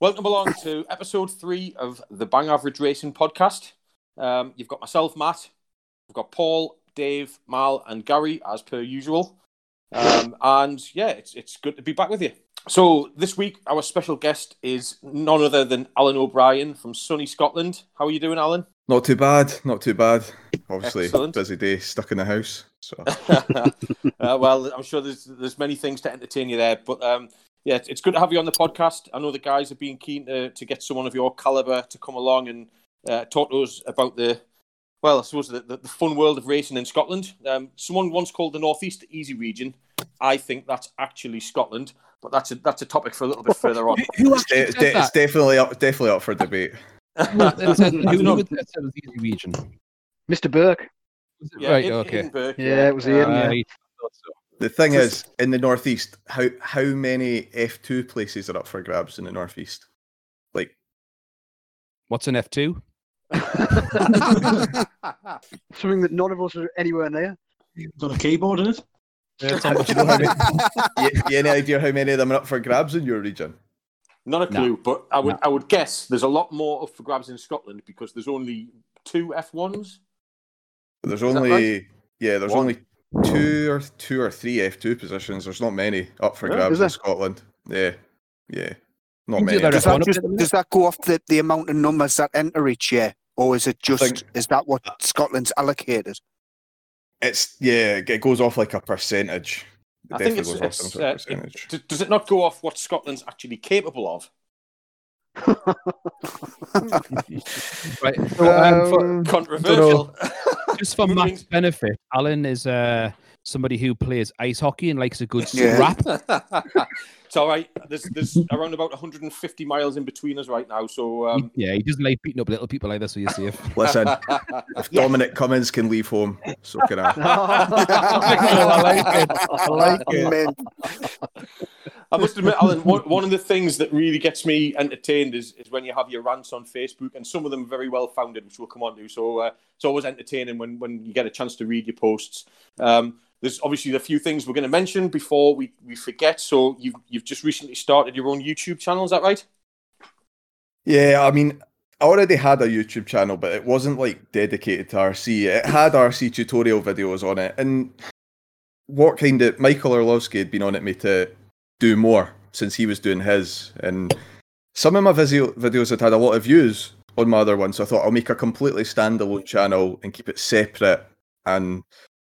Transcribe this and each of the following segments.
Welcome along to episode three of the Bang Average Racing podcast. Um, you've got myself, Matt. We've got Paul, Dave, Mal, and Gary, as per usual. Um, and yeah, it's it's good to be back with you. So this week, our special guest is none other than Alan O'Brien from sunny Scotland. How are you doing, Alan? Not too bad, not too bad. Obviously, Excellent. busy day, stuck in the house. So uh, well, I'm sure there's there's many things to entertain you there, but um, yeah, it's- it's good to have you on the podcast. I know the guys have been keen to, to get someone of your caliber to come along and uh, talk to us about the well, I suppose the, the, the fun world of racing in Scotland. Um, someone once called the Northeast the easy region. I think that's actually Scotland, but that's a that's a topic for a little bit further on. Who it's, actually de- said de- it's definitely up, definitely up for debate. Who, it said- who, I don't know. who said it was the easy region? Mr. Burke. Was it Yeah, right, in- okay. Edinburgh, Yeah, it was Ian, yeah. Right, I thought so. The thing is, in the northeast, how how many F two places are up for grabs in the northeast? Like What's an F2? Something that none of us are anywhere near. Got a keyboard in it? That's how you know many, you, you any idea how many of them are up for grabs in your region? Not a No. clue, but I would No. I would guess there's a lot more up for grabs in Scotland because there's only two F1s. There's Is that only yeah, there's One. only two or two or three F two positions. There's not many up for grabs is there? in Scotland. Yeah, yeah, not many. Does that, just, at the minute? does that go off the, the amount of numbers that enter each year? Or is it just, think- is that what Scotland's allocated? It's yeah, it goes off like a percentage. It I think definitely it's, goes off it's some uh, percentage. it- does it not go off what Scotland's actually capable of? Right. so, um, for- Um, Controversial. just for Moving- Matt's benefit, Alan is uh, somebody who plays ice hockey and likes a good Yeah. scrap. it's all right. There's there's around about 150 miles in between us right now, so um, Yeah, he doesn't like beating up little people like this, so you're safe. Listen, if Dominic Cummings can leave home, so can I. I like it. I like it. Man, I must admit, Alan, one, one of the things that really gets me entertained is, is when you have your rants on Facebook, and some of them are very well founded, which we'll come on to. So uh, it's always entertaining when, when you get a chance to read your posts. Um, there's obviously a few things we're going to mention before we, we forget. So you've, you've just recently started your own YouTube channel, is that right? Yeah, I mean, I already had a YouTube channel, but it wasn't like dedicated to RC. It had RC tutorial videos on it, and what kind of Michael Orlowski had been on it me to do more since he was doing his, and some of my video videos had had a lot of views on my other one, so I thought I'll make a completely standalone channel and keep it separate, and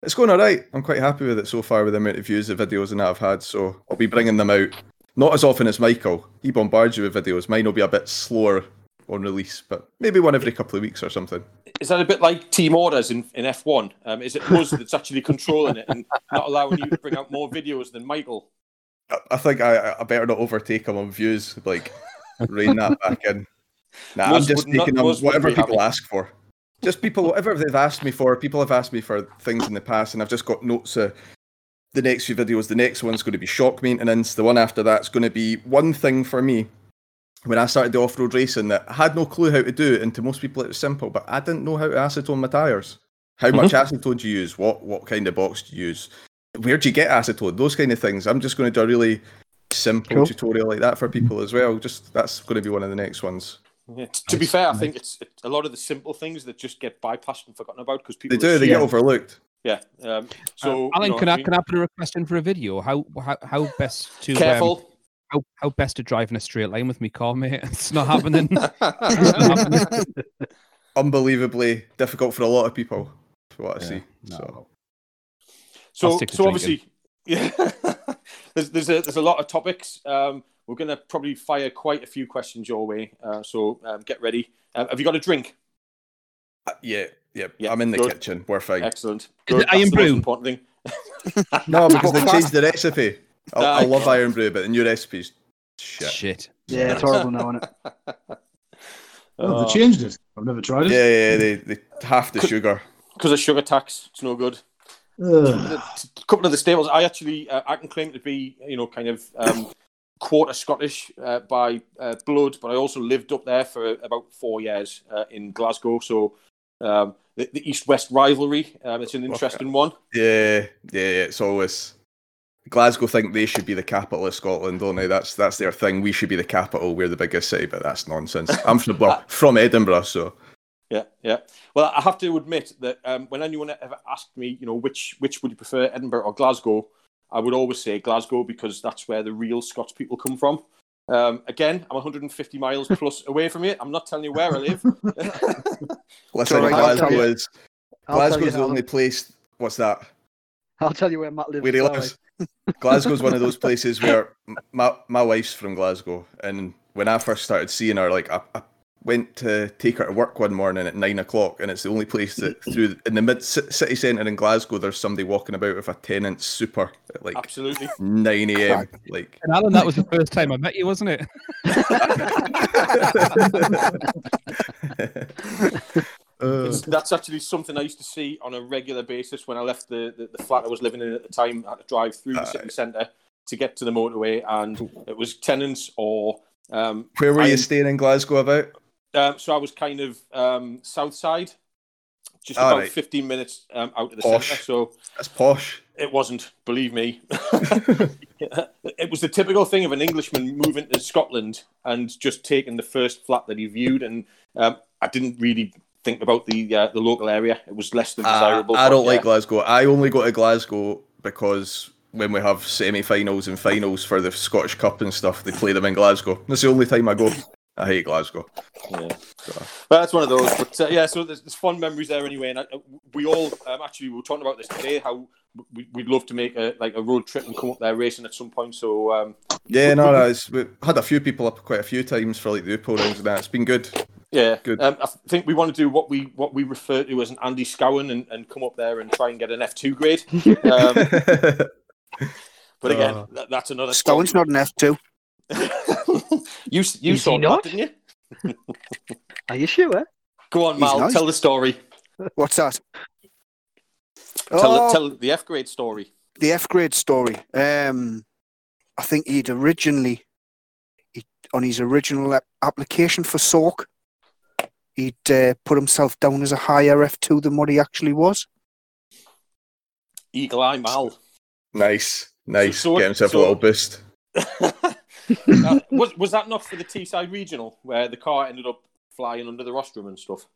it's going alright. I'm quite happy with it so far with the amount of views the videos and that I've had, so I'll be bringing them out not as often as Michael. He bombards you with videos. Mine will be a bit slower on release, but maybe one every couple of weeks or something. Is that a bit like team orders in, in F1? Um, is it us that's actually controlling it and not allowing you to bring out more videos than Michael? I, I think I, I better not overtake him on views, like rein that back in. Nah, I'm just would not- them whatever people happy. ask for. Just people, oh. whatever they've asked me for. People have asked me for things in the past, and I've just got notes of the next few videos. The next one's going to be shock maintenance. The one after that's going to be one thing for me. When I started the off-road racing, that I had no clue how to do it, and to most people it was simple, but I didn't know how to acetone my tires. How much mm-hmm. acetone do you use? What what kind of box do you use? Where do you get acetone? Those kind of things. I'm just going to do a really simple Cool. tutorial like that for people as well. Just that's going to be one of the next ones. Yeah, t- to be fair, I think it's it's a lot of the simple things that just get bypassed and forgotten about because people They do. They get overlooked. Yeah. Um, so Uh, Alan, you know, can I, mean, can I put a request in for a video? How how, how best to um, careful. how, how best to drive in a straight line with me car, mate? It's not happening. It's not happening. Unbelievably difficult for a lot of people. For what I Yeah, see. no. So so so obviously, yeah. there's there's a there's a lot of topics. Um, we're gonna probably fire quite a few questions your way. Uh, so um, get ready. Um, have you got a drink? uh, yeah, yeah, Yeah, I'm in the good. kitchen. We're fine. Excellent. Is Good. it Iron That's the Brew? important thing. No, because they changed the recipe. I, I love Irn-Bru, but the new recipe's shit. Shit. Yeah, it's horrible now, isn't it? Oh, Uh, they changed it. I've never tried it. Yeah, yeah, they, they half the sugar. because of sugar tax. It's no good. Ugh. A couple of the stables, I actually uh, I can claim to be you know kind of um, quarter Scottish uh, by uh, blood, but I also lived up there for about four years uh, in Glasgow. So um, the, the East West rivalry, um, it's an interesting one. Yeah, yeah, yeah. It's always Glasgow think they should be the capital of Scotland, don't they? That's that's their thing. We should be the capital. We're the biggest city, but that's nonsense. I'm from well, from Edinburgh, so Yeah, yeah. Well, I have to admit that um, when anyone ever asked me, you know, which which would you prefer, Edinburgh or Glasgow, I would always say Glasgow because that's where the real Scots people come from. Um, again, I'm 150 miles plus away from it. I'm not telling you where I live. listen, alright, I'll Glasgow is I'll tell you Glasgow's the only place. What's that? I'll tell you where Matt lives. Where he lives. Glasgow's one of those places where my my wife's from Glasgow, and when I first started seeing her, like I, I went to take her to work one morning at nine o'clock, and it's the only place that through in the mid city centre in Glasgow, there's somebody walking about with a tenant super at like Absolutely. nine a.m. Like And Alan, that was the first time I met you, wasn't it? uh, that's actually something I used to see on a regular basis when I left the, the, the flat I was living in at the time. I had to drive through the city centre to get to the motorway, and it was Tennent's or. Um, where were you staying in Glasgow about? Um, so I was kind of um, south side, just All about right. 15 minutes um, out of the Posh. centre. So That's posh. it wasn't, believe me. it was the typical thing of an Englishman moving to Scotland and just taking the first flat that he viewed, and um, I didn't really think about the uh, the local area. It was less than Uh, desirable. I don't like yeah. Glasgow. I only go to Glasgow because when we have semi-finals and finals for the Scottish Cup and stuff, they play them in Glasgow. That's the only time I go. I hate Glasgow. Yeah. But that's one of those. But uh, yeah, so there's, there's fun memories there anyway. And I, we all um, actually we were talking about this today. How we, we'd love to make a like a road trip and come up there racing at some point. So um, Yeah, no, no, it's, we had a few people up quite a few times for like the UPO rounds and that. It's been good. yeah, Good. Um, I think we want to do what we what we refer to as an Andy Scowen and, and come up there and try and get an F2 grade. Um, but again, Uh. that, that's another. Stone's not an F2. you you Is he saw that, not? didn't you? Are you sure? Go on, He's Mal. nice. Tell the story. What's that? Tell Oh, tell the F grade story. the F grade story. Um, I think he'd originally, he, on his original ap- application for SOC, he'd uh, put himself down as a higher F2 than what he actually was. Eagle Eye Mal. nice, nice. So- so- Get himself so- a little boost. Was was that not for the Teesside Regional where the car ended up flying under the rostrum and stuff?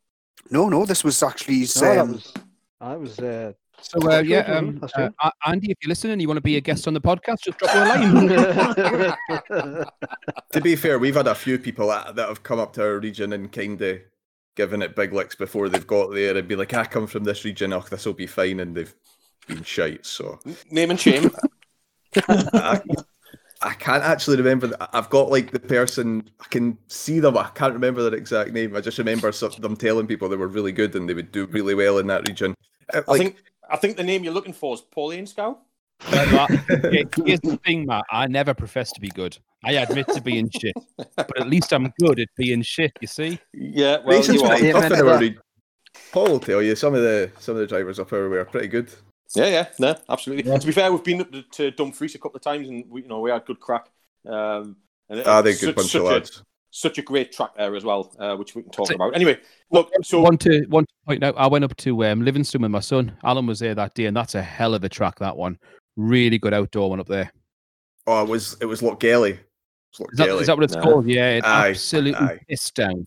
No, no, this was actually his. No, that um, was. I was. Uh, So uh, yeah, um, uh, Andy, if you're listening, and you want to be a guest on the podcast, just drop me a line. To be fair, we've had a few people that, that have come up to our region and kind of given it big licks before they've got there and be like, I come from this region, oh, this will be fine, and they've been shite. So Name and shame. I, I can't actually remember. th- I've got like the person, I can see them, I can't remember their exact name. I just remember some, them telling people they were really good and they would do really well in that region. Uh, I think I think the name you're looking for is Pauline Scow. Here's the thing, Matt. I never profess to be good. I admit to being shit, but at least I'm good at being shit. You see? Yeah, well, Racing's you are. pretty Yeah, tough in our region. Paul will tell you some of the some of the drivers up our way are pretty good. Yeah, yeah, no, absolutely. Yeah. To be fair, we've been up to, to Dumfries a couple of times, and we, you know, we had good crack. Um, and it- Ah, they're a good such, bunch such of a, lads. such a great track there as well, uh, which we can talk So- about. Anyway, look, I so want to want to point out, I went up to um, Livingston with my son. Alan was there that day, and that's a hell of a track. That one, really good outdoor one up there. Oh, it was it was Lochgelly. It Is that, that what it's Nah. called? Yeah, it Aye, absolutely aye. pissed down.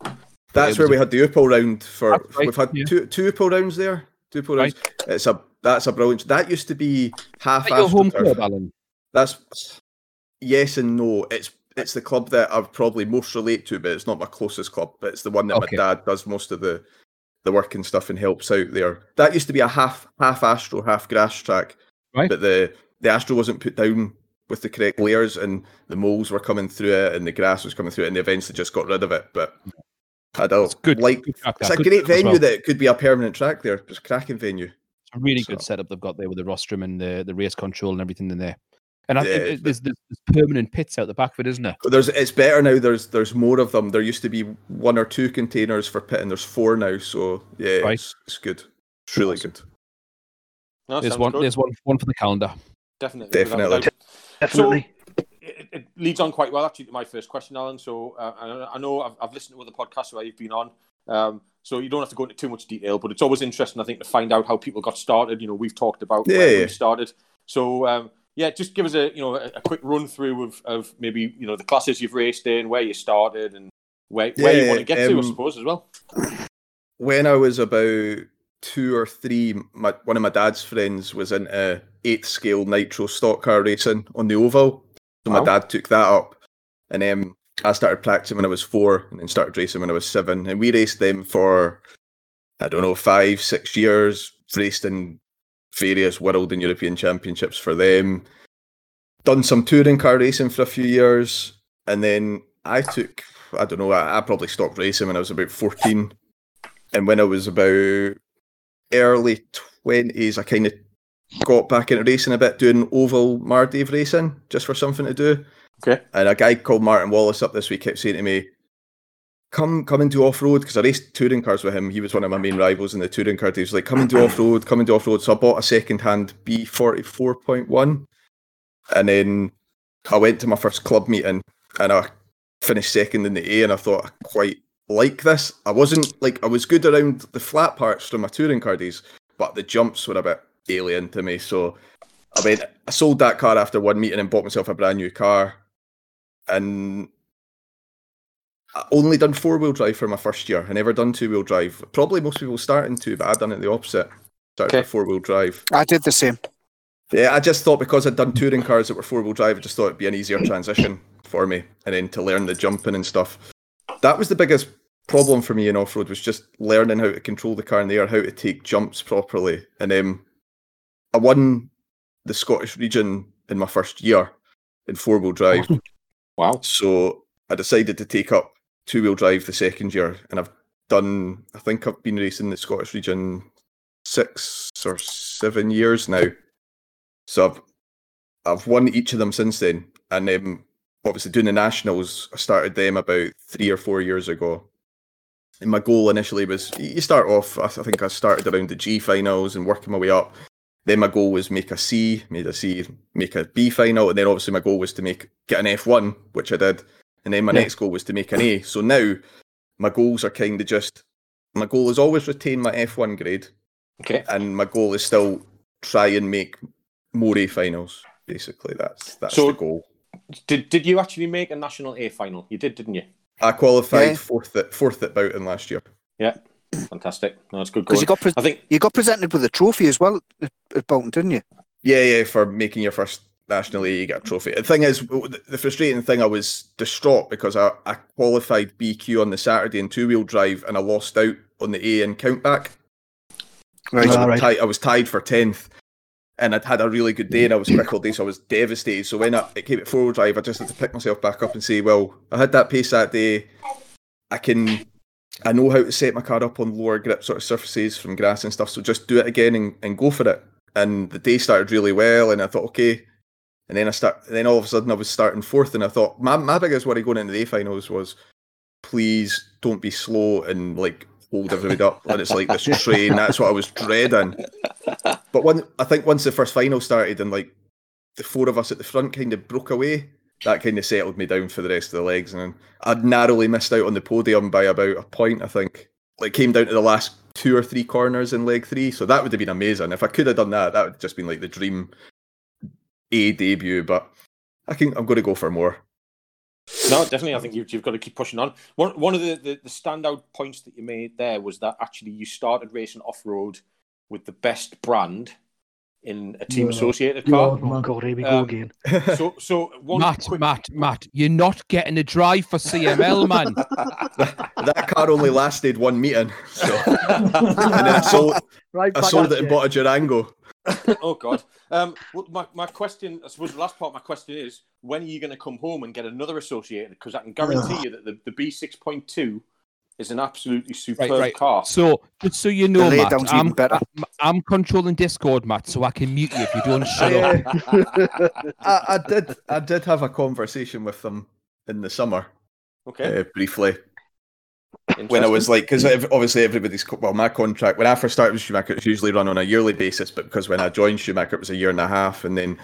That's where was we a- had the UPO round for. Right, We've had yeah. two two UPO rounds there. Two UPO rounds. It's a that's a brilliant. That used to be half Is your home club, Alan? That's yes and no. It's it's the club that I probably most relate to, but it's not my closest club. But it's the one that Okay. my dad does most of the the work and stuff and helps out there. That used to be a half half Astro, half grass track. Right. But the the Astro wasn't put down with the correct layers, and the moles were coming through it, and the grass was coming through it, and they eventually just got rid of it. But I don't It's good. like. good It's a Good great venue well. that could be a permanent track there. It's a cracking venue. It's a really good setup they've got there with the rostrum and the, the race control and everything in there. And I, Yeah, it- it's- it- there's, there's permanent pits out the back of it, isn't there? But There's it's better now. There's there's more of them. There used to be one or two containers for pit, and there's four now. So yeah, Right. it's, it's good. It's really Awesome. good. no, There's one. good. There's one. One for the calendar. definitely, without Definitely. doubt. Definitely. it, it leads on quite well actually to my first question, Alan. So uh, I, I know I've, I've listened to other podcasts where you've been on, um, so you don't have to go into too much detail, but it's always interesting, I think, to find out how people got started. You know, we've talked about Yeah, where yeah. we started. So um, yeah, just give us a you know a, a quick run through of, of maybe you know the classes you've raced in, where you started, and where where you want to get to, I um, suppose as well. when I was about two or three, my, one of my dad's friends was into eighth scale nitro stock car racing on the oval. So my dad took that up, and um, I started practicing when I was four, and then started racing when I was seven. And we raced them for I don't know five, six years. Raced in various world and European championships for them. Done some touring car racing for a few years, and then I took I don't know I, I probably stopped racing when I was about fourteen and when I was about early twenties, I kind of got back into racing a bit, doing oval Mardave racing just for something to do. Okay. And a guy called Martin Wallace up this week kept saying to me, "Come, come into off road," because I raced touring cars with him. He was one of my main rivals in the touring car. He was like, "Come do off road, come do off road." So I bought a second hand B forty four point one, and then I went to my first club meeting, and I finished second in the A, and I thought I quite like this. I wasn't like I was good around the flat parts from my touring car days, but the jumps were a bit alien to me. So I went, I sold that car after one meeting and bought myself a brand new car, and I only done four wheel drive for my first year. I never done two wheel drive. Probably most people start in two, but I done it the opposite. Started Okay. four wheel drive. I did the same. Yeah, I just thought because I'd done touring cars that were four wheel drive, I just thought it'd be an easier transition for me, and then to learn the jumping and stuff. That was the biggest problem for me in off road was just learning how to control the car in the air, how to take jumps properly, and um, I won the Scottish region in my first year in four wheel drive. Wow. So I decided to take up two wheel drive the second year, and I've done. I think I've been racing the Scottish region six or seven years now. So I've I've won each of them since then, and um, obviously doing the nationals. I started them about three or four years ago. And my goal initially was you start off. I think I started around the G finals and working my way up. Then my goal was make a C, made a C, make a B final, and then obviously my goal was to make get an F one, which I did. And then my Yeah. next goal was to make an A. So now my goals are kind of just my goal is always retain my F one grade, Okay. and my goal is still try and make more A finals. Basically, that's that's So- the goal. Did did you actually make a national A final? You did, didn't you? I qualified Yeah. fourth at fourth at Boughton last year. Yeah. Fantastic. No, that's good Because you got pre- I think you got presented with a trophy as well at, at Bolton, didn't you? Yeah, yeah, for making your first national A, you get a trophy. The thing is, the the frustrating thing, I was distraught because I, I qualified BQ on the Saturday in two wheel drive and I lost out on the A and countback. Right. So I, was right. tied, I was tied for 10th and I'd had a really good day and I was quick all day, so I was devastated. So when I, it came at four wheel drive, I just had to pick myself back up and say, well, I had that pace that day. I can, I know how to set my car up on lower grip sort of surfaces from grass and stuff, so just do it again and, and go for it. And the day started really well, and I thought, okay. And then I start, then all of a sudden I was starting fourth, and I thought my my biggest worry going into the A finals was, please don't be slow and like hold everybody up, and it's like this train. That's what I was dreading. But one, I think once the first final started and like the four of us at the front kind of broke away, that kind of settled me down for the rest of the legs. And I'd narrowly missed out on the podium by about a point, I think. Like came down to the last two or three corners in leg three, so that would have been amazing. If I could have done that, that would have just been like the dream A debut. But I think I'm going to go for more. No, definitely. I think you've, you've got to keep pushing on. One, one of the, the, the standout points that you made there was that actually you started racing off road with the best brand in a team Yeah. associated car. Oh my God, here we go Um, again. So, so one Matt, quick, Matt, Matt, you're not getting a drive for CML, man. that car only lasted one meeting, so and then I sold, Right I sold at it and bought a Durango. oh God. Um, well, my, my question, I suppose the last part of my question is, when are you going to come home and get another associated? Because I can guarantee you that the, the B6.2 is an absolutely superb right. car. So, just so you know, lay Matt, I'm, better. I'm, I'm controlling Discord, Matt, so I can mute you if you don't shut up. I, I did I did have a conversation with them in the summer Okay. uh, briefly when I was like because obviously everybody's well my contract when I first started with Schumacher it was usually run on a yearly basis but because when I joined Schumacher it was a year and a half and then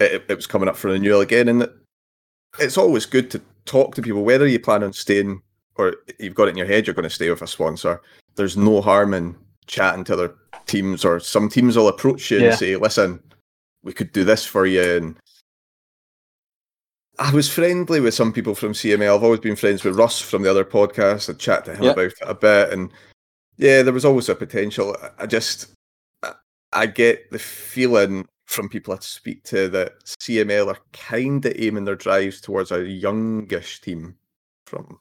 it, it was coming up for renewal again and it's always good to talk to people whether you plan on staying or you've got it in your head you're going to stay with a sponsor there's no harm in chatting to other teams or some teams will approach you Yeah. and say listen we could do this for you. And I was friendly with some people from CML. I've always been friends with Russ from the other podcast. I chat to him Yeah. about it a bit, and yeah, there was always a potential. I just, I- I get the feeling from people I speak to that CML are kind of aiming their drives towards a youngish team. From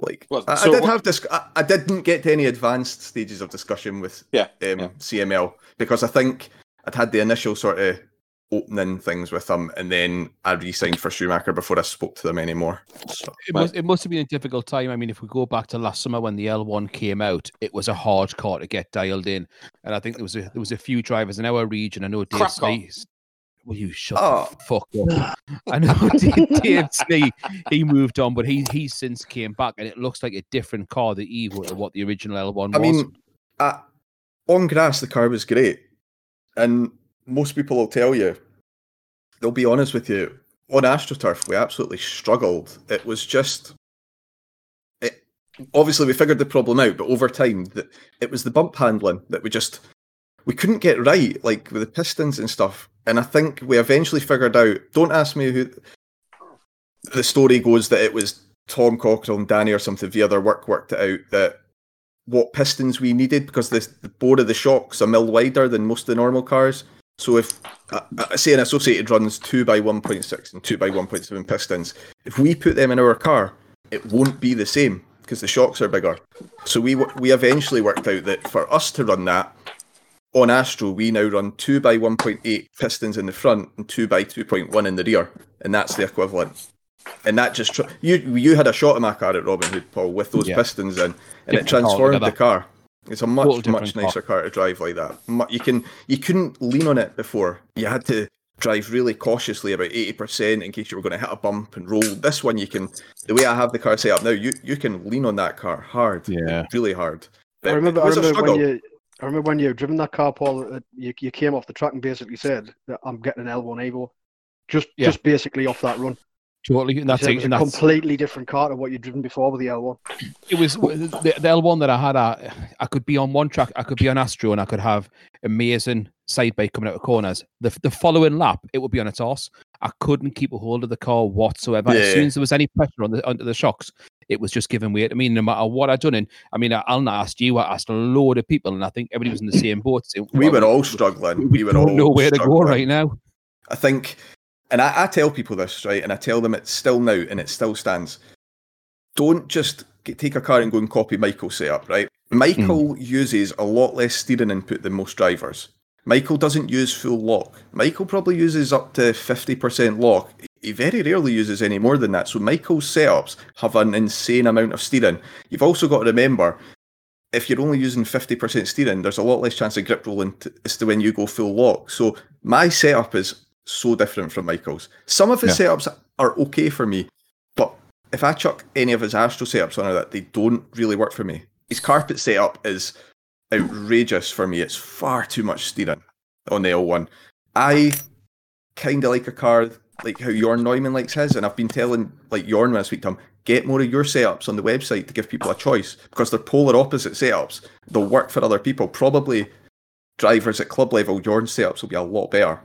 like, Well, I, I did what- have this. I, I didn't get to any advanced stages of discussion with Yeah, um, yeah. CML because I think I'd had the initial sort of opening things with them, and then I re-signed for Schumacher before I spoke to them anymore. So, It must, it must have been a difficult time. I mean, if we go back to last summer when the L1 came out, it was a hard car to get dialed in, and I think there was a there was a few drivers in our region. I know Dave Crap car. Snee. Will you shut Oh. the fuck up? I know Dave he moved on, but he he since came back, and it looks like a different car, the Evo, to what the original L1 I was. mean, uh, on grass the car was great, and most people will tell you, they'll be honest with you. On AstroTurf, we absolutely struggled. It was just, it, obviously we figured the problem out, but over time, that it was the bump handling that we just we couldn't get right, like with the pistons and stuff. And I think we eventually figured out. Don't ask me who. The story goes that it was Tom Cockrell and Danny or something via their work worked it out that what pistons we needed because the, bore of the shock's a mil wider than most of the normal cars. So if uh, say an associated runs two by one point six and two by one point seven pistons, if we put them in our car, it won't be the same because the shocks are bigger. So we we eventually worked out that for us to run that on Astro, we now run two by one point eight pistons in the front and two by two point one in the rear, and that's the equivalent. And that just tr- you you had a shot of my car at Robin Hood, Paul, with those Yeah. pistons in, and it Different car transformed the car. It's a much Total much nicer car to drive like that. Mu- You can you couldn't lean on it before. You had to drive really cautiously, about eighty percent, in case you were going to hit a bump and roll. This one, you can. The way I have the car set up now, you you can lean on that car hard, Yeah. really hard. I remember. it I was a remember when you. I remember when you driven that car, Paul. uh, You, you came off the track and basically said that I'm getting an L1 Evo, just Yeah. just basically off that run. totally, and that's it. it was And a that's completely different car to what you'd driven before with the L1. it was the, the L1 that I had. I, I could be on one track, I could be on Astro, and I could have amazing side bite coming out of corners. The, the following lap, it would be on its arse. I couldn't keep a hold of the car whatsoever. As Yeah. soon as there was any pressure on the under the shocks, it was just giving way. I mean, no matter what I'd done, and I mean, I, I'll not ask you. I asked a load of people, and I think everybody was in the same boat. saying, We "Well, were all struggling. We, We were all nowhere where to go right now. I think, and I, I tell people this, right, and I tell them it's still now and it still stands. Don't just get, take a car and go and copy Michael's setup, right? Hmm. Michael uses a lot less steering input than most drivers. Michael doesn't use full lock. Michael probably uses up to 50% lock. He very rarely uses any more than that. So Michael's setups have an insane amount of steering. You've also got to remember if you're only using 50% steering, there's a lot less chance of grip rolling t- as to when you go full lock. So my setup is so different from Michael's. Some of his setups are okay for me, but if I chuck any of his Astro setups on that, they don't really work for me. His carpet setup is outrageous for me. It's far too much steering on the L1. I kind of like a car like how Jorn Neumann likes his, and I've been telling like Jorn when I speak to him, get more of your setups on the website to give people a choice because they're polar opposite setups. They'll work for other people. Probably drivers at club level, Jorn's setups will be a lot better.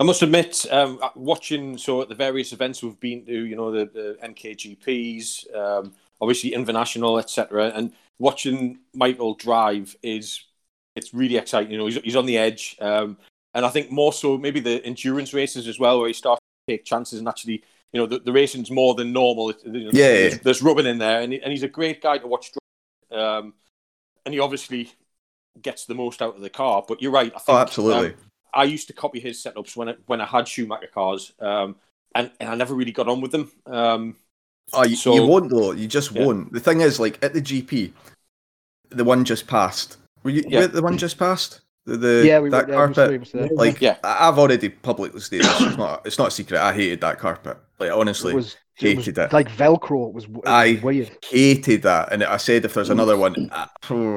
I must admit, um, watching so at the various events we've been to, you know, the, the um, obviously Invernation, etc., and watching Michael drive is it's really exciting. You know, he's, he's on the edge, um, and I think more so maybe the endurance races as well, where he starts to take chances and actually, you know, the, the racing's more than normal. It, you know, Yeah. there's, there's rubbing in there, and, he, and he's a great guy to watch. drive. Um, and he obviously gets the most out of the car. But you're right. I think, Oh, absolutely. um, I used to copy his setups when I, when I had Schumacher cars, um, and, and I never really got on with them. Um, Oh, you, So- you won't though. You just Yeah. won't. The thing is, like at the GP, the one just passed. Were you, Yeah. you at the one just passed? The, the yeah, we that were, yeah, we carpet. Like, Yeah. I- I've already publicly stated. It's not. It's not a secret. I hated that carpet. Like honestly, It was, it was hated it. like Velcro. It was, it was I- weird. hated that. And I said if there's another one, I-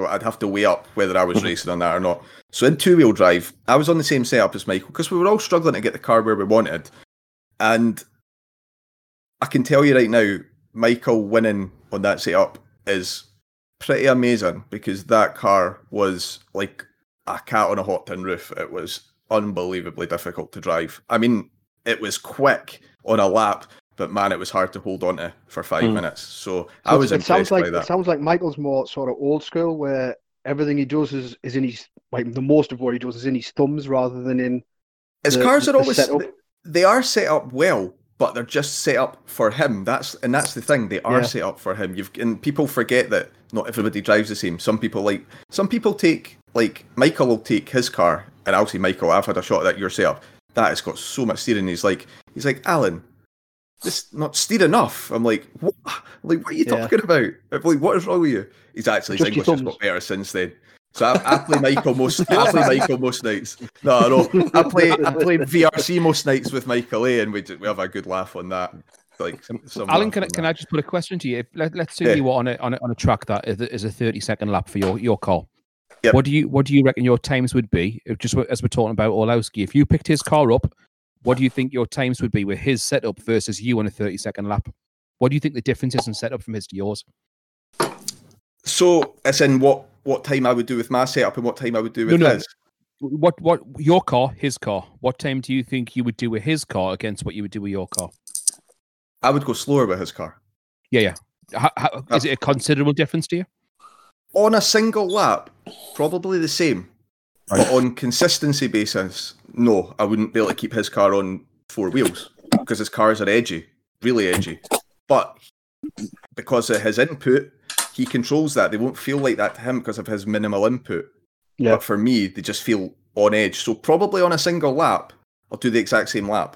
I'd have to weigh up whether I was racing on that or not. So in two wheel drive, I was on the same setup as Michael because we were all struggling to get the car where we wanted. And I can tell you right now, Michael winning on that setup is pretty amazing because that car was like a cat on a hot tin roof. It was unbelievably difficult to drive. I mean, it was quick on a lap, but man, it was hard to hold on to for five Mm. minutes. So, So I was it impressed sounds like by it sounds like Michael's more sort of old school, where everything he does is, is in his like the most of what he does is in his thumbs rather than in His the- cars the are always setup. they are set up well, but they're just set up for him. That's and that's the thing. They are Yeah. set up for him. You've and people forget that not everybody drives the same. Some people like some people take like Michael will take his car and I'll say Michael, I've had a shot at that your setup. That has got so much steering. He's like he's like Alan, this not steer enough. I'm like what? I'm like what are you Yeah. talking about? I'm like what is wrong with you? He's actually his Just English has got better since then. So I, I play Michael most. I play Michael most nights. No, no, I play I play VRC most nights with Michael A, and we do, we have a good laugh on that. Like some, some Alan, can, I- can. I just put a question to you? Let, let's say Yeah. you were on a, on a on a track that is a- is a thirty second lap for your your car. Yep. What do you what do you reckon your times would be? If Just as we're talking about Orlowski, if you picked his car up, what do you think your times would be with his setup versus you on a thirty second lap? What do you think the difference is in setup from his to yours? So it's in what what time I would do with my setup and what time I would do with No, no. his. What what your car, his car? What time do you think you would do with his car against what you would do with your car? I would go slower with his car Yeah, yeah. How, how, uh, is it a considerable difference to you? on a single lap. Probably the same, but on consistency basis, no, I wouldn't be able to keep his car on four wheels because his cars are edgy, really edgy. But because of his input, he controls that. They won't feel like that to him because of his minimal input. Yeah. But for me, they just feel on edge. So probably on a single lap, I'll do the exact same lap.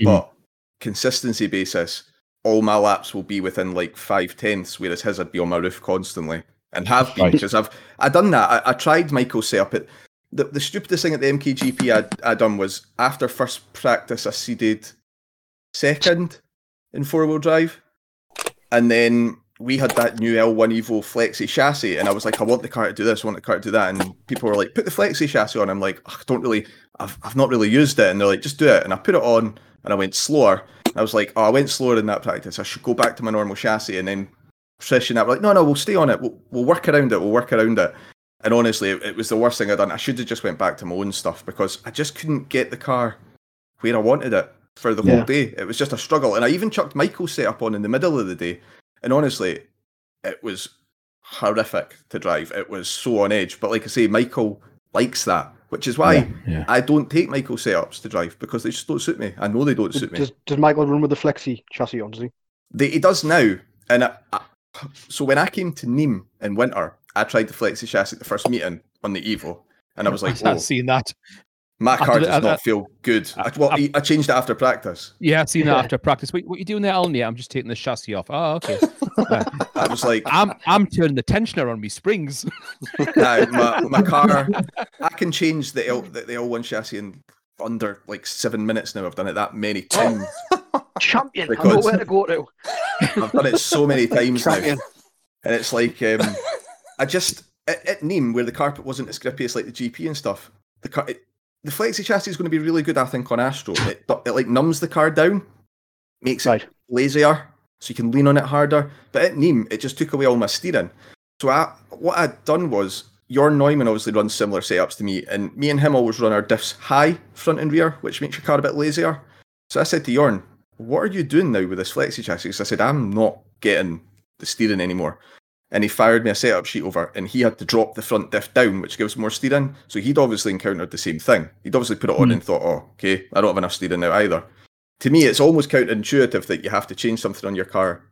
Mhm. But consistency basis, all my laps will be within like five tenths, whereas his would be on my roof constantly. And have been Right. because I've I done that. I, I tried Michael's setup. It the, the stupidest thing at the MKGP I I done was after first practice I seeded second in four wheel drive, and then we had that new L1 Evo Flexi chassis, and I was like, I want the car to do this, I want the car to do that, and people were like, put the Flexi chassis on. I'm like, I don't really, I've I've not really used it, and they're like, just do it, and I put it on, and I went slower. I was like, oh, I went slower in that practice. I should go back to my normal chassis, and then session that. Like, no, no, we'll stay on it. We'll, we'll work around it. We'll work around it. And honestly, it, it was the worst thing I'd done. I should have just went back to my own stuff because I just couldn't get the car where I wanted it for the Yeah. whole day. It was just a struggle. And I even chucked Michael's setup on in the middle of the day. And honestly, it was horrific to drive. It was so on edge. But like I say, Michael likes that, which is why Yeah, yeah. I don't take Michael setups to drive because they just don't suit me. I know they don't Does, suit me. does, does Michael run with the flexi chassis on? Does he? They, he does now. And I, I, so when I came to Nîmes in winter, I tried the flexi chassis at the first meeting on the Evo, and I was like, I've "Oh, seen that. My car does I- I- not feel good." I, well, I- I changed it after practice. Yeah, I've seen that after practice. What, what you doing there, Alan? Yeah, I'm just taking the chassis off. Oh, okay. I was like, I'm I'm turning the tensioner on me springs. nah, my, my car, I can change the L the, the L1 chassis in under like seven minutes now. I've done it that many times. Champion. I know where to go to. I've done it so many times now. And it's like, um, I just at, at Nîmes where the carpet wasn't as grippy as like the GP and stuff. The car, it, the flexi chassis is going to be really good, I think, on Astro. It, it like numbs the car down, makes it Right. lazier, so you can lean on it harder. But at Nîmes, it just took away all my steering. So I, what I'd done was, Jorn Neumann obviously runs similar setups to me, and me and him always run our diffs high, front and rear, which makes your car a bit lazier. So I said to Jorn, what are you doing now with this flexi chassis? I said, I'm not getting the steering anymore. And he fired me a setup sheet over, and he had to drop the front diff down, which gives more steering. So he'd obviously encountered the same thing. He'd obviously put it on Hmm. and thought, oh, okay, I don't have enough steering now either. To me, it's almost counterintuitive that you have to change something on your car